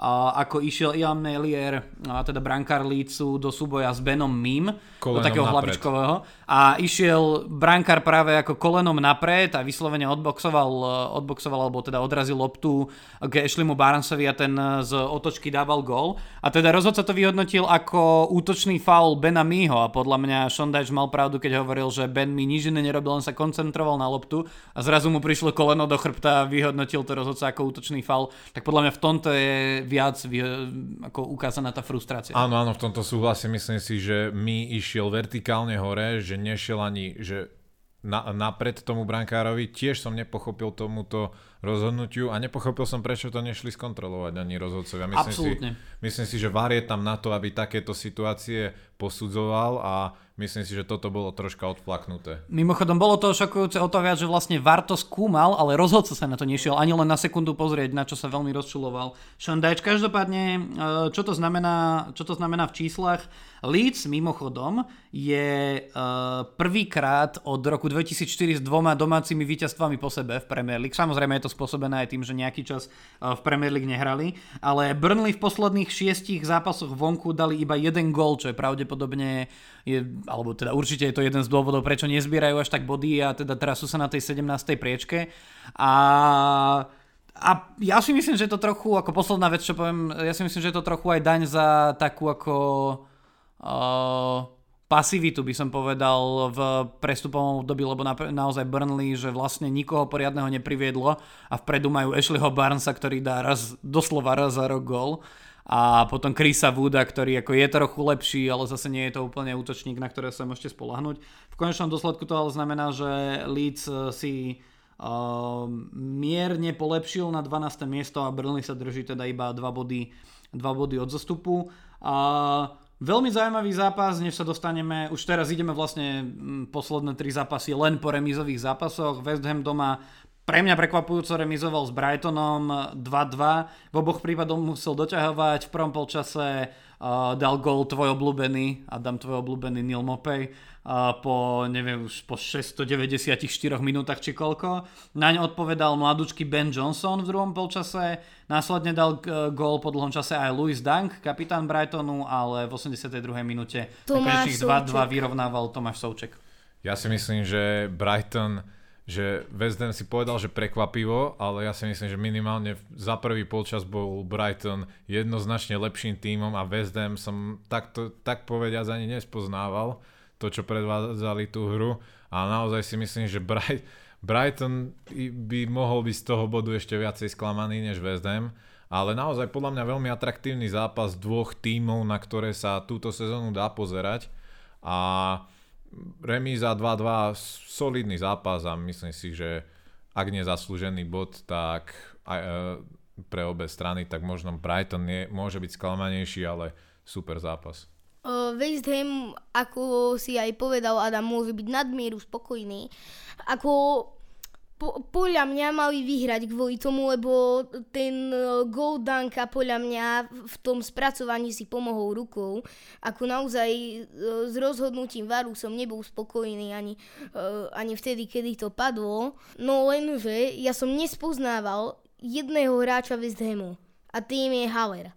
ako išiel Ian Melier, teda brankár Lícu, do súboja s Benom Mim, kolenom do takého napred. hlavičkového. A išiel brankár práve ako kolenom napred a vyslovene odboxoval, odboxoval alebo teda odrazil loptu k Ashleymu Barnesovi a ten z otočky dával gól. A teda rozhodca to vyhodnotil ako útočný faul Bena Mího a podľa mňa Shondage mal pravdu, keď hovoril, že Ben Mi nič iné nerobil, len sa koncentroval na loptu a zrazu mu prišlo koleno do chrbta a vyhodnotil to rozhodca ako útočný faul. Tak podľa mňa v tomto je viac ako ukázaná tá frustrácia. Áno, áno, v tomto súhlasím. Myslím si, že mi išiel vertikálne hore, že nešiel ani, že na, napred tomu brankárovi. Tiež som nepochopil tomuto rozhodnutiu a nepochopil som, prečo to nešli skontrolovať ani rozhodcovia. Myslím Absolutne. Si, myslím si, že VAR je tam na to, aby takéto situácie posudzoval a myslím si, že toto bolo troška odflaknuté. Mimochodom, bolo to šokujúce o to viac, že vlastne VAR to skúmal, ale rozhodca sa na to nešiel ani len na sekundu pozrieť, na čo sa veľmi rozčuloval. Sean každopádne, e, čo to znamená, čo to znamená v číslach? Leeds mimochodom je uh, prvýkrát od roku 2004 s dvoma domácimi víťazstvami po sebe v Premier League. Samozrejme je to spôsobené aj tým, že nejaký čas uh, v Premier League nehrali, ale Burnley v posledných šiestich zápasoch vonku dali iba jeden gól, čo je pravdepodobne, je, alebo teda určite je to jeden z dôvodov, prečo nezbierajú až tak body a teda teraz sú sa na tej 17. priečke. A a ja si myslím, že to trochu, ako posledná vec, čo poviem, ja si myslím, že je to trochu aj daň za takú ako uh, pasivitu, by som povedal, v prestupovom období, lebo na, naozaj Burnley, že vlastne nikoho poriadneho nepriviedlo a vpredu majú Ashleyho Barnesa, ktorý dá raz, doslova raz za rok gol a potom Chrisa Wooda, ktorý ako je trochu lepší, ale zase nie je to úplne útočník, na ktoré sa môžete spolahnuť. V konečnom dôsledku to ale znamená, že Leeds si Ehm, mierne polepšil na 12. miesto a Burnley sa drží teda iba 2 body, 2 body od zostupu. A veľmi zaujímavý zápas, než sa dostaneme, už teraz ideme vlastne posledné 3 zápasy len po remízových zápasoch. West Ham doma pre mňa prekvapujúco remizoval s Brightonom 2-2. V oboch prípadoch musel doťahovať. V prvom polčase uh, dal gol tvoj obľúbený, Adam tvoj obľúbený Neil Mopey po, neviem, už po 694 minútach či koľko. Naň odpovedal mladúčky Ben Johnson v druhom polčase, následne dal gól po dlhom čase aj Louis Dunk, kapitán Brightonu, ale v 82. minúte Tomáš 2-2 vyrovnával Tomáš Souček. Ja si myslím, že Brighton že West Ham si povedal, že prekvapivo, ale ja si myslím, že minimálne za prvý polčas bol Brighton jednoznačne lepším tímom a West Ham som takto, tak povediať ani nespoznával to, čo predvádzali tú hru. A naozaj si myslím, že Bright, Brighton by mohol byť z toho bodu ešte viacej sklamaný než West Ham, ale naozaj podľa mňa veľmi atraktívny zápas dvoch tímov, na ktoré sa túto sezónu dá pozerať. A remíza 2-2, solidný zápas a myslím si, že ak nie zaslúžený bod, tak aj, e, pre obe strany, tak možno Brighton nie, môže byť sklamanejší, ale super zápas. West Ham, ako si aj povedal Adam, môže byť nadmieru spokojný. Ako po, podľa mňa mali vyhrať kvôli tomu, lebo ten gol Danka podľa mňa v tom spracovaní si pomohol rukou. Ako naozaj s rozhodnutím Varu som nebol spokojný ani, ani vtedy, kedy to padlo. No lenže ja som nespoznával jedného hráča West Hamu a tým je Haller.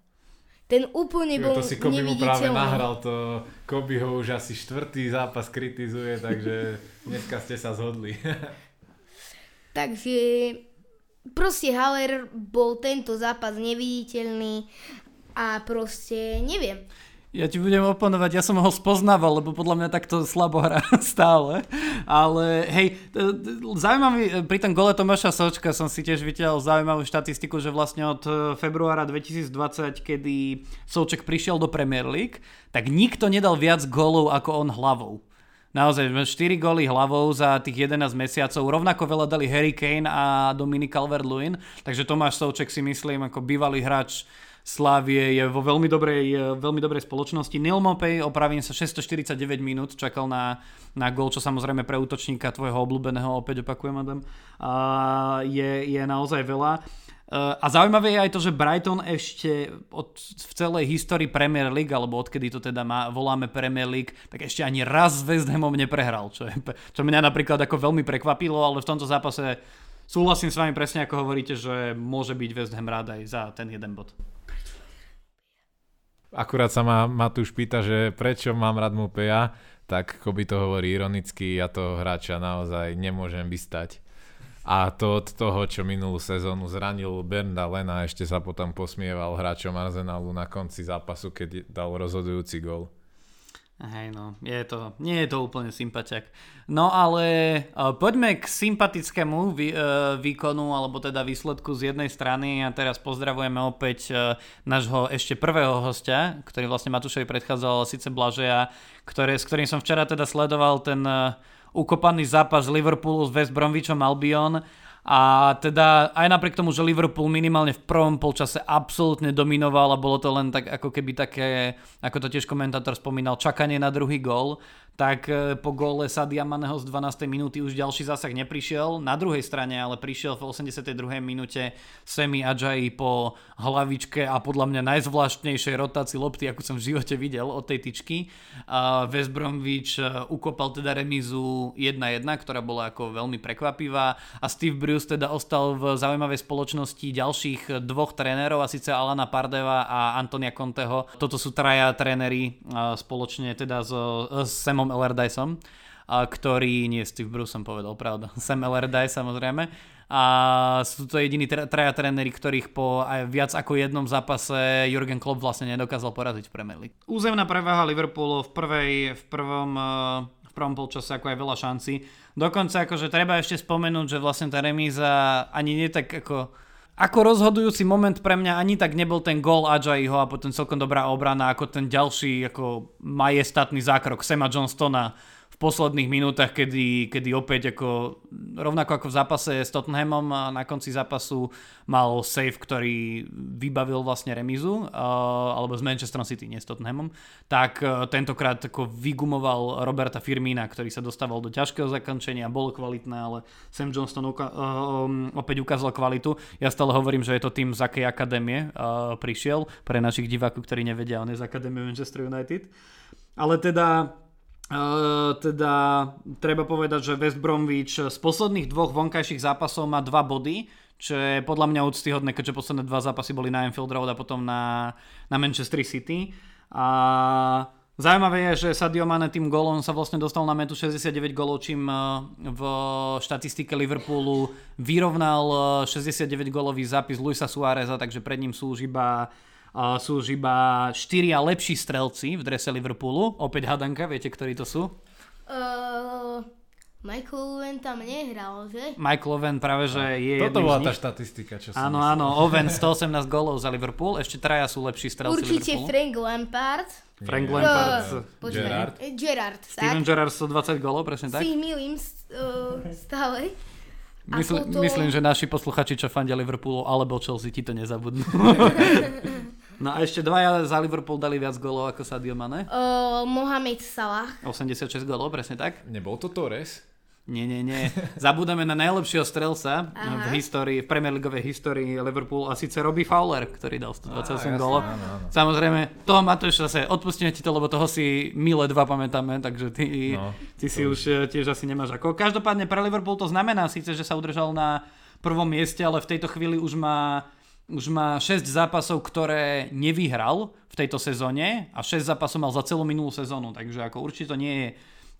Ten úplne bol To si Kobe mu práve nahral, to Kobe ho už asi štvrtý zápas kritizuje, takže dneska ste sa zhodli. takže proste Haller bol tento zápas neviditeľný a proste neviem. Ja ti budem oponovať, ja som ho spoznával, lebo podľa mňa takto slabo hrá stále. Ale hej, zaujímavý, pri tom gole Tomáša Sočka som si tiež videl zaujímavú štatistiku, že vlastne od e, februára 2020, kedy Soček prišiel do Premier League, tak nikto nedal viac golov ako on hlavou. Naozaj, 4 góly hlavou za tých 11 mesiacov. Rovnako veľa dali Harry Kane a Dominic Calvert-Lewin. Takže Tomáš Souček si myslím ako bývalý hráč Slávie je vo veľmi dobrej, veľmi dobrej spoločnosti. Neil Mopey, opravím sa, 649 minút čakal na, na gol, čo samozrejme pre útočníka tvojho obľúbeného, opäť opakujem, Adam, a je, je naozaj veľa. A zaujímavé je aj to, že Brighton ešte od, v celej histórii Premier League, alebo odkedy to teda má, voláme Premier League, tak ešte ani raz s West Hamom neprehral, čo, je, čo mňa napríklad ako veľmi prekvapilo, ale v tomto zápase súhlasím s vami presne ako hovoríte, že môže byť West Ham rád aj za ten jeden bod. Akurát sa ma Matúš pýta, že prečo mám rád Mupeja, tak ako by to hovorí ironicky, ja toho hráča naozaj nemôžem vystať. A to od toho, čo minulú sezónu zranil Bernda Lena, ešte sa potom posmieval hráčom Arsenalu na konci zápasu, keď dal rozhodujúci gol. Hej no, je to, nie je to úplne sympatiak. No ale uh, poďme k sympatickému vý, uh, výkonu, alebo teda výsledku z jednej strany a teraz pozdravujeme opäť uh, nášho ešte prvého hostia, ktorý vlastne Matúšovi predchádzal, síce Blažeja, ktoré, s ktorým som včera teda sledoval ten uh, ukopaný zápas Liverpoolu s West Bromwichom Albion. A teda aj napriek tomu, že Liverpool minimálne v prvom polčase absolútne dominoval a bolo to len tak ako keby také, ako to tiež komentátor spomínal, čakanie na druhý gól, tak e, po góle Sadia Maneho z 12. minúty už ďalší zásah neprišiel. Na druhej strane ale prišiel v 82. minúte Semi Ajayi po hlavičke a podľa mňa najzvláštnejšej rotácii lopty, ako som v živote videl od tej tyčky. West Bromwich e, ukopal teda remízu 1-1, ktorá bola ako veľmi prekvapivá a Steve Bruce teda ostal v zaujímavej spoločnosti ďalších dvoch trénerov a síce Alana Pardeva a Antonia Conteho. Toto sú traja tréneri e, spoločne teda s, s Samom Allardyceom, a ktorý, nie Steve Bruce som povedal, pravda, Sam Allardyce samozrejme. a sú to jediní tra- traja tréneri, ktorých po aj viac ako jednom zápase Jurgen Klopp vlastne nedokázal poraziť v Premier League. Územná prevaha Liverpoolu v, prvej, v prvom uh, v prvom polčase ako aj veľa šancí. Dokonca akože treba ešte spomenúť, že vlastne tá remíza ani nie tak ako ako rozhodujúci moment pre mňa ani tak nebol ten gól Ajaiho a potom celkom dobrá obrana ako ten ďalší ako majestátny zákrok Sema Johnstona v posledných minútach, kedy, kedy opäť ako rovnako ako v zápase s Tottenhamom na konci zápasu mal save, ktorý vybavil vlastne remizu, uh, alebo s Manchester City, nie s Tottenhamom, tak uh, tentokrát ako vygumoval Roberta Firmína, ktorý sa dostával do ťažkého zakončenia, bolo kvalitné, ale Sam Johnston uka- um, opäť ukázal kvalitu. Ja stále hovorím, že je to tým, z akej akadémie prišiel, pre našich divákov, ktorí nevedia, on je z akadémie Manchester United. Ale teda Uh, teda treba povedať, že West Bromwich z posledných dvoch vonkajších zápasov má dva body, čo je podľa mňa úctyhodné, keďže posledné dva zápasy boli na Anfield Road a potom na, na Manchester City. A zaujímavé je, že Sadio Mane tým golom sa vlastne dostal na metu 69 golov, čím e, v štatistike Liverpoolu vyrovnal 69 e, golový zápis Luisa Suáreza, takže pred ním sú už iba sú už iba štyria lepší strelci v drese Liverpoolu. Opäť hadanka, viete, ktorí to sú? Uh, Michael Owen tam nehral, že? Michael Owen práve, že je Toto bola tá štatistika, čo Áno, som áno, Owen 118 gólov za Liverpool, ešte traja sú lepší strelci Určite Liverpoolu. Frank Lampard. Frank Nie. Lampard. Uh, eh, Gerrard, Steven tak? Gerrard 120 gólov, presne tak? Si milím uh, stále. Mysl, potom- Myslím, že naši posluchači, čo fandia Liverpoolu alebo Chelsea, ti to nezabudnú. no a ešte dvaja za Liverpool dali viac gólov ako Sadio Mane. Uh, Mohamed Salah. 86 gólov, presne tak? Nebol to Torres? Nie, nie, nie. Zabúdame na najlepšieho strelca Aha. v histórii, v Premier Leagueovej histórii Liverpoolu a síce Robbie Fowler, ktorý dal 128 jasné, gólov. áno, áno. Samozrejme, toho Matúš zase odpustíme ti to, lebo toho si milé dva pamätáme, takže ty, No, ty si už eh, tiež asi nemáš ako. Každopádne pre Liverpool to znamená síce, že sa udržal na prvom mieste, ale v tejto chvíli už má už má 6 zápasov, ktoré nevyhral v tejto sezóne a 6 zápasov mal za celú minulú sezónu, takže ako určite to nie je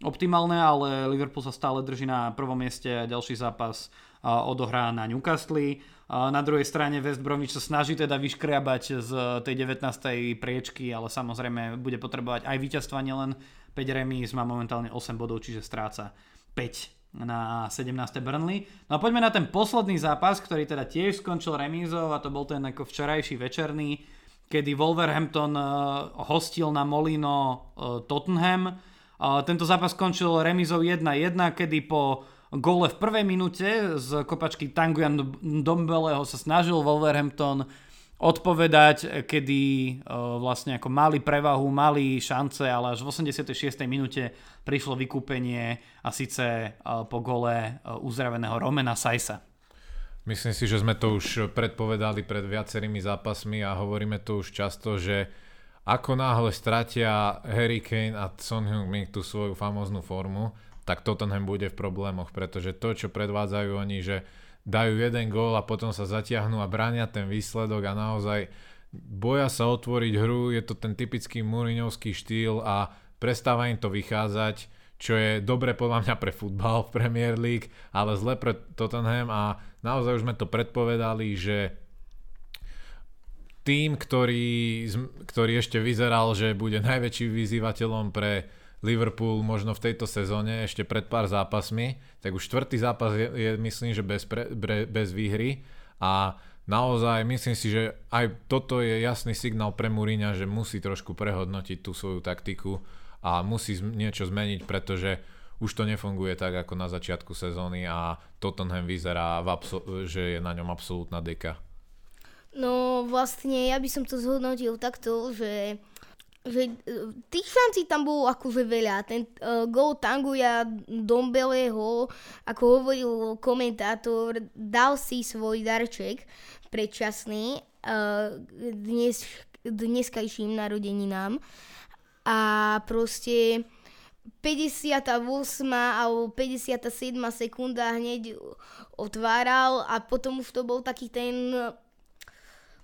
optimálne, ale Liverpool sa stále drží na prvom mieste a ďalší zápas odohrá na Newcastle. Na druhej strane West Bromwich sa snaží teda vyškriabať z tej 19. priečky, ale samozrejme bude potrebovať aj víťazstva, nielen 5 remíz, má momentálne 8 bodov, čiže stráca 5 na 17. Burnley. No a poďme na ten posledný zápas, ktorý teda tiež skončil remízou a to bol ten ako včerajší večerný, kedy Wolverhampton eh, hostil na Molino eh, Tottenham. Tento zápas skončil remízou 1-1, kedy po gole v prvej minúte z kopačky Tanguyan Dombeleho sa snažil Wolverhampton odpovedať, kedy uh, vlastne ako mali prevahu, mali šance, ale až v 86. minúte prišlo vykúpenie a síce uh, po gole uh, uzdraveného Romena Sajsa. Myslím si, že sme to už predpovedali pred viacerými zápasmi a hovoríme to už často, že ako náhle stratia Harry Kane a Son Heung-min tú svoju famóznu formu, tak Tottenham bude v problémoch, pretože to, čo predvádzajú oni, že dajú jeden gól a potom sa zatiahnú a bránia ten výsledok a naozaj boja sa otvoriť hru, je to ten typický Mourinhovský štýl a prestáva im to vychádzať, čo je dobre podľa mňa pre futbal v Premier League, ale zle pre Tottenham a naozaj už sme to predpovedali, že tým, ktorý, ktorý ešte vyzeral, že bude najväčším vyzývateľom pre Liverpool možno v tejto sezóne ešte pred pár zápasmi, tak už štvrtý zápas je, je myslím, že bez, pre, bre, bez výhry a naozaj myslím si, že aj toto je jasný signál pre Mourinha, že musí trošku prehodnotiť tú svoju taktiku a musí niečo zmeniť, pretože už to nefunguje tak ako na začiatku sezóny a Tottenham vyzerá, v absol- že je na ňom absolútna deka. No vlastne ja by som to zhodnotil takto, že že e, tých šancí tam bolo akože veľa. Ten uh, gol Tanguja Dombeleho, ako hovoril komentátor, dal si svoj darček predčasný uh, dnes, dneskajším narodeninám a proste 58. alebo 57. sekunda hneď otváral a potom už to bol taký ten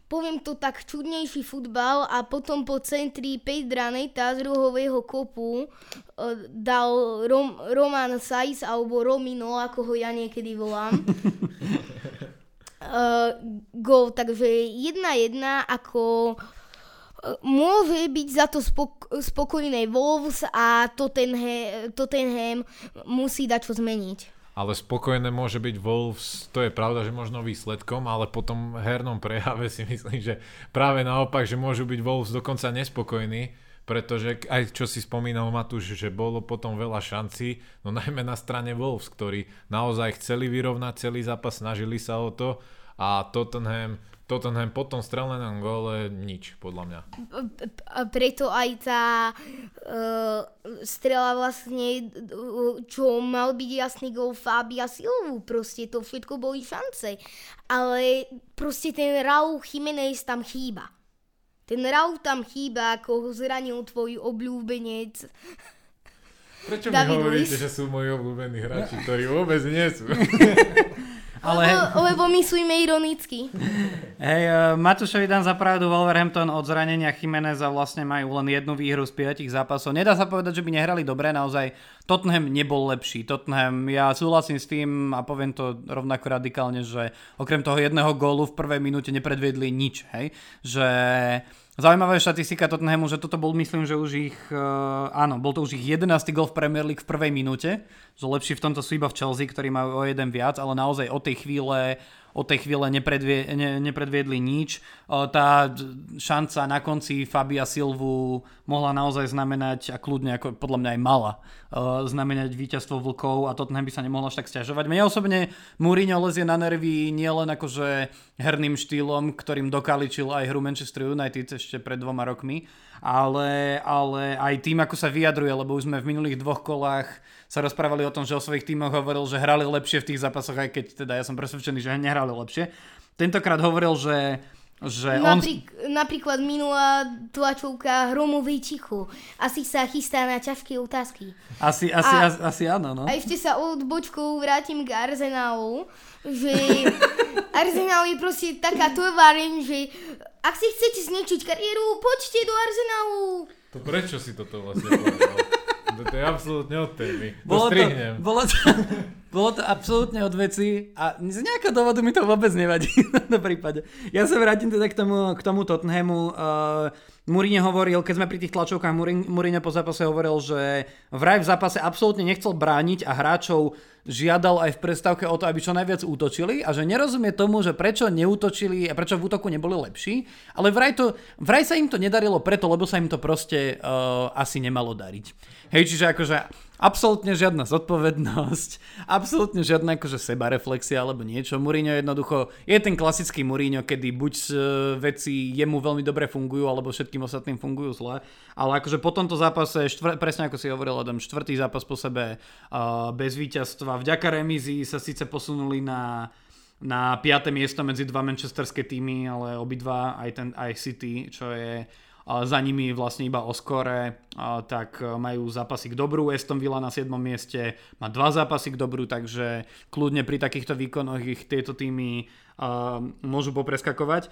poviem to tak, čudnejší futbal a potom po centri Pedra Neta z rohového kopu uh, dal Rom, Roman Sajs alebo Romino, ako ho ja niekedy volám. uh, gol, takže 1-1 ako môže byť za to spok- spokojné Wolves a Tottenham, Tottenham musí dať čo zmeniť. Ale spokojné môže byť Wolves, to je pravda, že možno výsledkom, ale potom hernom prejave si myslím, že práve naopak, že môžu byť Wolves dokonca nespokojní, pretože aj čo si spomínal Matúš, že bolo potom veľa šancí, no najmä na strane Wolves, ktorí naozaj chceli vyrovnať celý zápas, snažili sa o to a Tottenham Tottenham po tom strelenom gole nič, podľa mňa. A preto aj tá uh, strela vlastne, čo mal byť jasný gol Fabia Silvu, proste to všetko boli šance. Ale proste ten Raúl Jiménez tam chýba. Ten Raúl tam chýba, ako ho zranil tvoj obľúbenec. Prečo David mi hovoríte, Luis? že sú moji obľúbení hráči, ktorí vôbec nie sú? Ale... Lebo, lebo myslíme ironicky. Hej, uh, Matúšovi dám za pravdu, Wolverhampton od zranenia Chimeneza vlastne majú len jednu výhru z 5 zápasov. Nedá sa povedať, že by nehrali dobre, naozaj Tottenham nebol lepší. Tottenham, ja súhlasím s tým a poviem to rovnako radikálne, že okrem toho jedného gólu v prvej minúte nepredviedli nič. Hej? Že Zaujímavá je štatistika Tottenhamu, že toto bol, myslím, že už ich, uh, áno, bol to už ich 11. gol v Premier League v prvej minúte, že lepší v tomto sú iba v Chelsea, ktorí majú o jeden viac, ale naozaj od tej chvíle od tej chvíle nepredvie, ne, nepredviedli nič. Tá šanca na konci Fabia Silvu mohla naozaj znamenať, a kľudne ako podľa mňa aj mala, znamenať víťazstvo vlkov a Tottenham by sa nemohlo až tak stiažovať. Mne osobne Mourinho lezie na nervy nielen akože herným štýlom, ktorým dokaličil aj hru Manchester United ešte pred dvoma rokmi, ale, ale aj tým, ako sa vyjadruje, lebo už sme v minulých dvoch kolách sa rozprávali o tom, že o svojich tímoch hovoril, že hrali lepšie v tých zápasoch, aj keď teda ja som presvedčený, že nehrali lepšie. Tentokrát hovoril, že že Naprík, on... Napríklad minulá tlačovka Hromovej Čichu. Asi sa chystá na ťažké otázky. Asi, asi, a, asi, asi áno, no. A ešte sa od bočkou vrátim k Arsenalu, že Arsenal je proste taká továreň, že ak si chcete zničiť kariéru, poďte do Arsenalu. To prečo si toto vlastne povedal? to je absolútne od témy. Bolo to, bolo, to, bolo to absolútne od veci a z nejakého dôvodu mi to vôbec nevadí tomto prípade. Ja sa vrátim teda k tomu, k tomu Tottenhamu. Uh, Mourinho hovoril, keď sme pri tých tlačovkách, Mourinho po zápase hovoril, že vraj v zápase absolútne nechcel brániť a hráčov žiadal aj v prestávke o to, aby čo najviac útočili a že nerozumie tomu, že prečo neútočili a prečo v útoku neboli lepší, ale vraj, to, vraj sa im to nedarilo preto, lebo sa im to proste uh, asi nemalo dariť. Hej, čiže akože absolútne žiadna zodpovednosť, absolútne žiadna akože sebareflexia alebo niečo. Mourinho jednoducho je ten klasický Mourinho, kedy buď uh, veci jemu veľmi dobre fungujú, alebo všetkým ostatným fungujú zle. Ale akože po tomto zápase, štvr- presne ako si hovoril Adam, štvrtý zápas po sebe uh, bez víťazstva. Vďaka remízii sa síce posunuli na na 5. miesto medzi dva manchesterské týmy, ale obidva, aj, ten, aj City, čo je za nimi vlastne iba o skore, tak majú zápasy k dobru. Aston Villa na 7. mieste má dva zápasy k dobru, takže kľudne pri takýchto výkonoch ich tieto týmy môžu popreskakovať.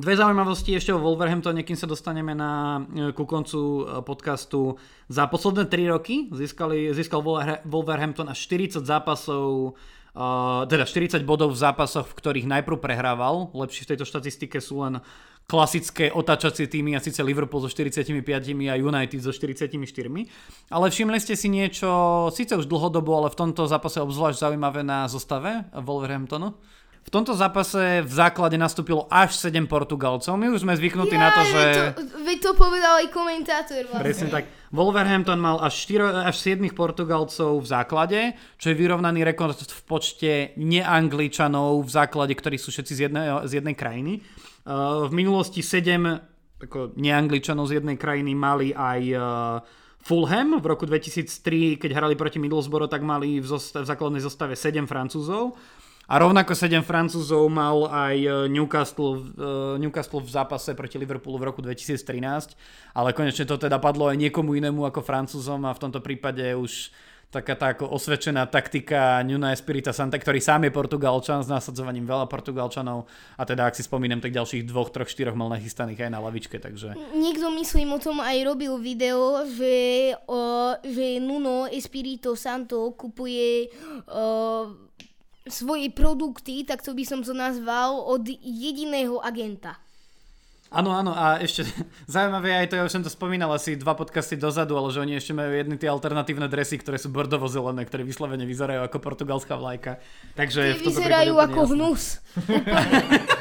Dve zaujímavosti ešte o Wolverhamptone, kým sa dostaneme na, e, ku koncu e, podcastu. Za posledné 3 roky získali, získal Wolverhampton až 40 zápasov Uh, teda 40 bodov v zápasoch, v ktorých najprv prehrával. Lepšie v tejto štatistike sú len klasické otáčacie týmy a síce Liverpool so 45 a United so 44. Ale všimli ste si niečo, síce už dlhodobo, ale v tomto zápase obzvlášť zaujímavé na zostave Wolverhamptonu? V tomto zápase v základe nastúpilo až 7 Portugalcov. My už sme zvyknutí ja, na to, že... Vy to, to povedal aj komentátor. Vlastne. Presne tak. Wolverhampton mal až, 4, až 7 Portugalcov v základe, čo je vyrovnaný rekord v počte neangličanov v základe, ktorí sú všetci z jednej, z jednej krajiny. Uh, v minulosti 7 ako neangličanov z jednej krajiny mali aj uh, Fulham v roku 2003, keď hrali proti Middlesbrough, tak mali v, zosta- v základnej zostave 7 Francúzov. A rovnako 7 Francúzov mal aj e, Newcastle, Newcastle v zápase proti Liverpoolu v roku 2013, ale konečne to teda padlo aj niekomu inému ako Francúzom a v tomto prípade už taká tá ako osvedčená taktika Nuna Espirita Santa, ktorý sám je Portugalčan s násadzovaním veľa Portugalčanov a teda ak si spomínam, tak ďalších dvoch, troch, štyroch mal nachystaných aj na lavičke, takže... Niekto myslím o tom aj robil video, že, uh, že Nuno Espirito Santo kupuje uh, svoje produkty, tak to by som to nazval, od jediného agenta. Áno, áno, a ešte zaujímavé aj to, ja už som to spomínal asi dva podcasty dozadu, ale že oni ešte majú jedny tie alternatívne dresy, ktoré sú bordovo-zelené, ktoré vyslovene vyzerajú ako portugalská vlajka. Takže Tie vyzerajú ako jasné. hnus.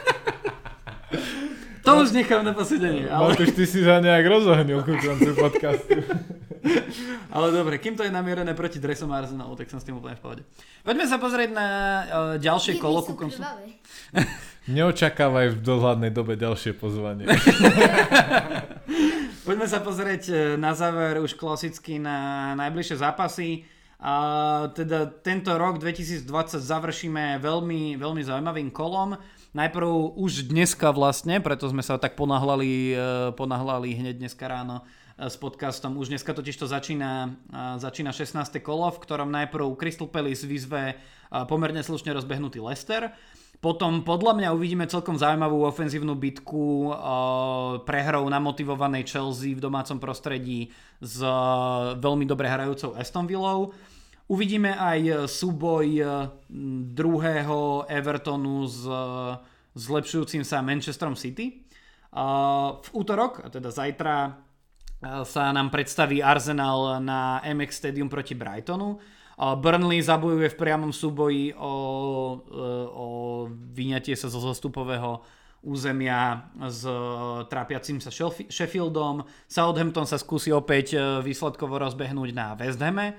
To už nechám na posledenie. Ale, Matúš, ty si sa nejak rozohnil koncu podcastu. ale dobre, kým to je namierené proti dresom Arsenalu, tak som s tým úplne v pohode. Poďme sa pozrieť na uh, ďalšie kolo ku koncu. Neočakávaj v dohľadnej dobe ďalšie pozvanie. Poďme sa pozrieť e, na záver už klasicky na najbližšie zápasy. A teda tento rok 2020 završíme veľmi, veľmi zaujímavým kolom. Najprv už dneska vlastne, preto sme sa tak ponahlali, e, ponahlali hneď dneska ráno s podcastom. Už dneska totiž to začína, začína 16. kolo, v ktorom najprv Crystal Palace vyzve pomerne slušne rozbehnutý Leicester. Potom podľa mňa uvidíme celkom zaujímavú ofenzívnu bitku prehrou namotivovanej Chelsea v domácom prostredí s veľmi dobre hrajúcou Aston Villou. Uvidíme aj súboj uh, druhého Evertonu s zlepšujúcim sa Manchesterom City. V útorok, teda zajtra, sa nám predstaví Arsenal na MX Stadium proti Brightonu. Burnley zabojuje v priamom súboji o, o vyňatie sa zo zostupového územia s trápiacim sa Sheffieldom. Southampton sa skúsi opäť výsledkovo rozbehnúť na West Hame.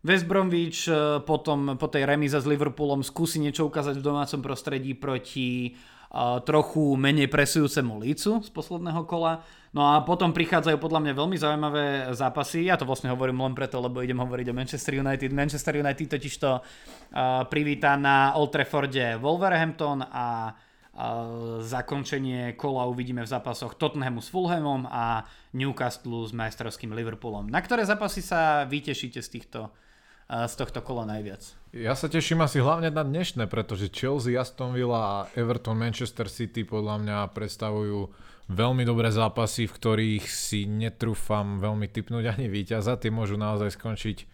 West Bromwich potom po tej remíze s Liverpoolom skúsi niečo ukázať v domácom prostredí proti trochu menej presujúcemu lícu z posledného kola. No a potom prichádzajú podľa mňa veľmi zaujímavé zápasy. Ja to vlastne hovorím len preto, lebo idem hovoriť o Manchester United. Manchester United totiž to uh, privíta na Old Trafforde Wolverhampton a uh, zakončenie kola uvidíme v zápasoch Tottenhamu s Fulhamom a Newcastle s majstrovským Liverpoolom. Na ktoré zápasy sa vytešíte z týchto z tohto kola najviac. Ja sa teším asi hlavne na dnešné, pretože Chelsea, Aston Villa a Everton Manchester City podľa mňa predstavujú veľmi dobré zápasy, v ktorých si netrúfam veľmi typnúť ani víťaza. Tie môžu naozaj skončiť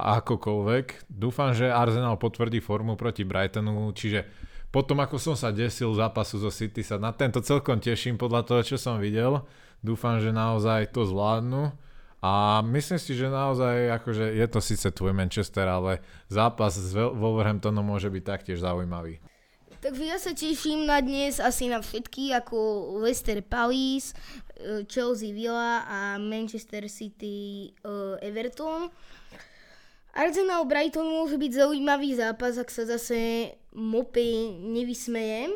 akokoľvek. Dúfam, že Arsenal potvrdí formu proti Brightonu, čiže potom ako som sa desil zápasu zo City, sa na tento celkom teším podľa toho, čo som videl. Dúfam, že naozaj to zvládnu. A myslím si, že naozaj akože je to síce tvoj Manchester, ale zápas s Wolverhamptonom môže byť taktiež zaujímavý. Takže ja sa teším na dnes asi na všetky, ako Leicester Palace, eh, Chelsea Villa a Manchester City uh, Everton. Arsenal Brighton môže byť zaujímavý zápas, ak sa zase mope nevysmejem.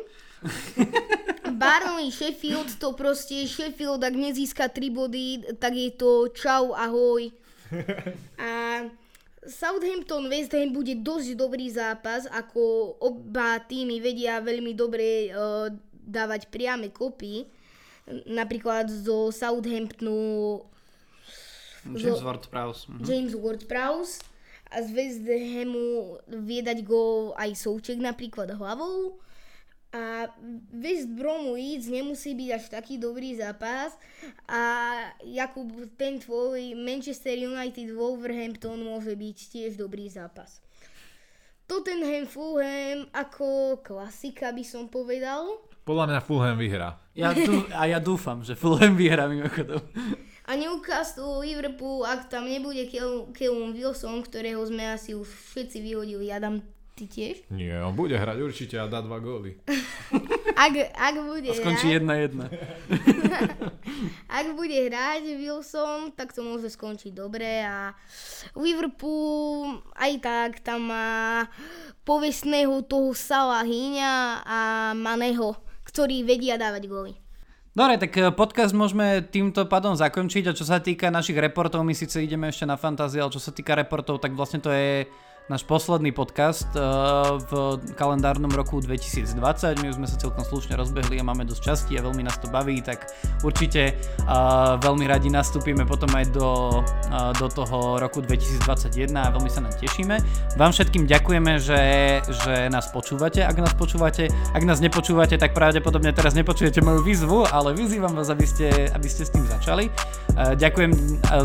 Barnley Sheffield to proste Sheffield ak nezíska 3 body, tak je to čau, ahoj. A Southampton West Ham bude dosť dobrý zápas, ako oba týmy vedia veľmi dobre uh, dávať priame kopy. Napríklad zo Southamptonu James Ward-Prowse. Mhm. James Ward-Prowse a z West Hamu viedať go aj Souček napríklad hlavou. A West Bromwich nemusí byť až taký dobrý zápas a Jakub, ten tvoj Manchester United Wolverhampton môže byť tiež dobrý zápas. Tottenham Fulham ako klasika by som povedal. Podľa mňa Fulham vyhrá. Ja tu, a ja dúfam, že Fulham vyhrá mimochodom. A Newcastle, Liverpool, ak tam nebude Kevin Wilson, ktorého sme asi už všetci vyhodili, ja dám Ty tiež? Nie, on bude hrať určite a dá dva góly. ak, ak bude a skončí jedna jedna. ak bude hrať Wilson, tak to môže skončiť dobre a Liverpool aj tak tam má povestného toho Salahíňa a Maneho, ktorí vedia dávať góly. Dobre, tak eh, podcast môžeme týmto pádom zakončiť a čo sa týka našich reportov, my síce ideme ešte na fantázie, ale čo sa týka reportov, tak vlastne to je náš posledný podcast uh, v kalendárnom roku 2020. My už sme sa celkom slušne rozbehli a máme dosť časti a veľmi nás to baví, tak určite uh, veľmi radi nastúpime potom aj do, uh, do toho roku 2021 a veľmi sa nám tešíme. Vám všetkým ďakujeme, že, že nás počúvate. Ak nás počúvate, ak nás nepočúvate, tak pravdepodobne teraz nepočujete moju výzvu, ale vyzývam vás, aby ste, aby ste s tým začali. Ďakujem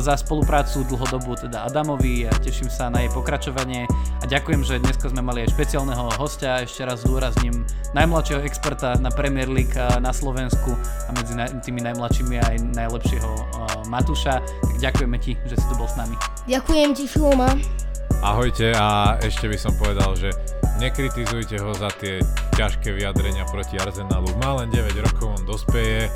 za spoluprácu dlhodobú teda Adamovi a teším sa na jej pokračovanie a ďakujem, že dneska sme mali aj špeciálneho hostia, ešte raz zdôrazním najmladšieho experta na Premier League na Slovensku a medzi tými najmladšími aj najlepšieho Matúša. Tak ďakujeme ti, že si tu bol s nami. Ďakujem ti, Šulma. Ahojte a ešte by som povedal, že nekritizujte ho za tie ťažké vyjadrenia proti Arsenalu. Má len 9 rokov, on dospeje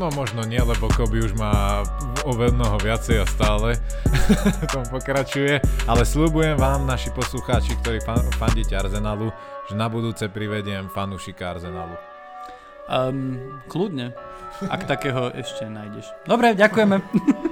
No možno nie, lebo Kobe už má o mnoho viacej a stále tom pokračuje, ale slúbujem vám, naši poslucháči, ktorí fan, fandíte Arsenalu, že na budúce privediem fanúšika Arsenalu. Um, kľudne, ak takého ešte nájdeš. Dobre, ďakujeme.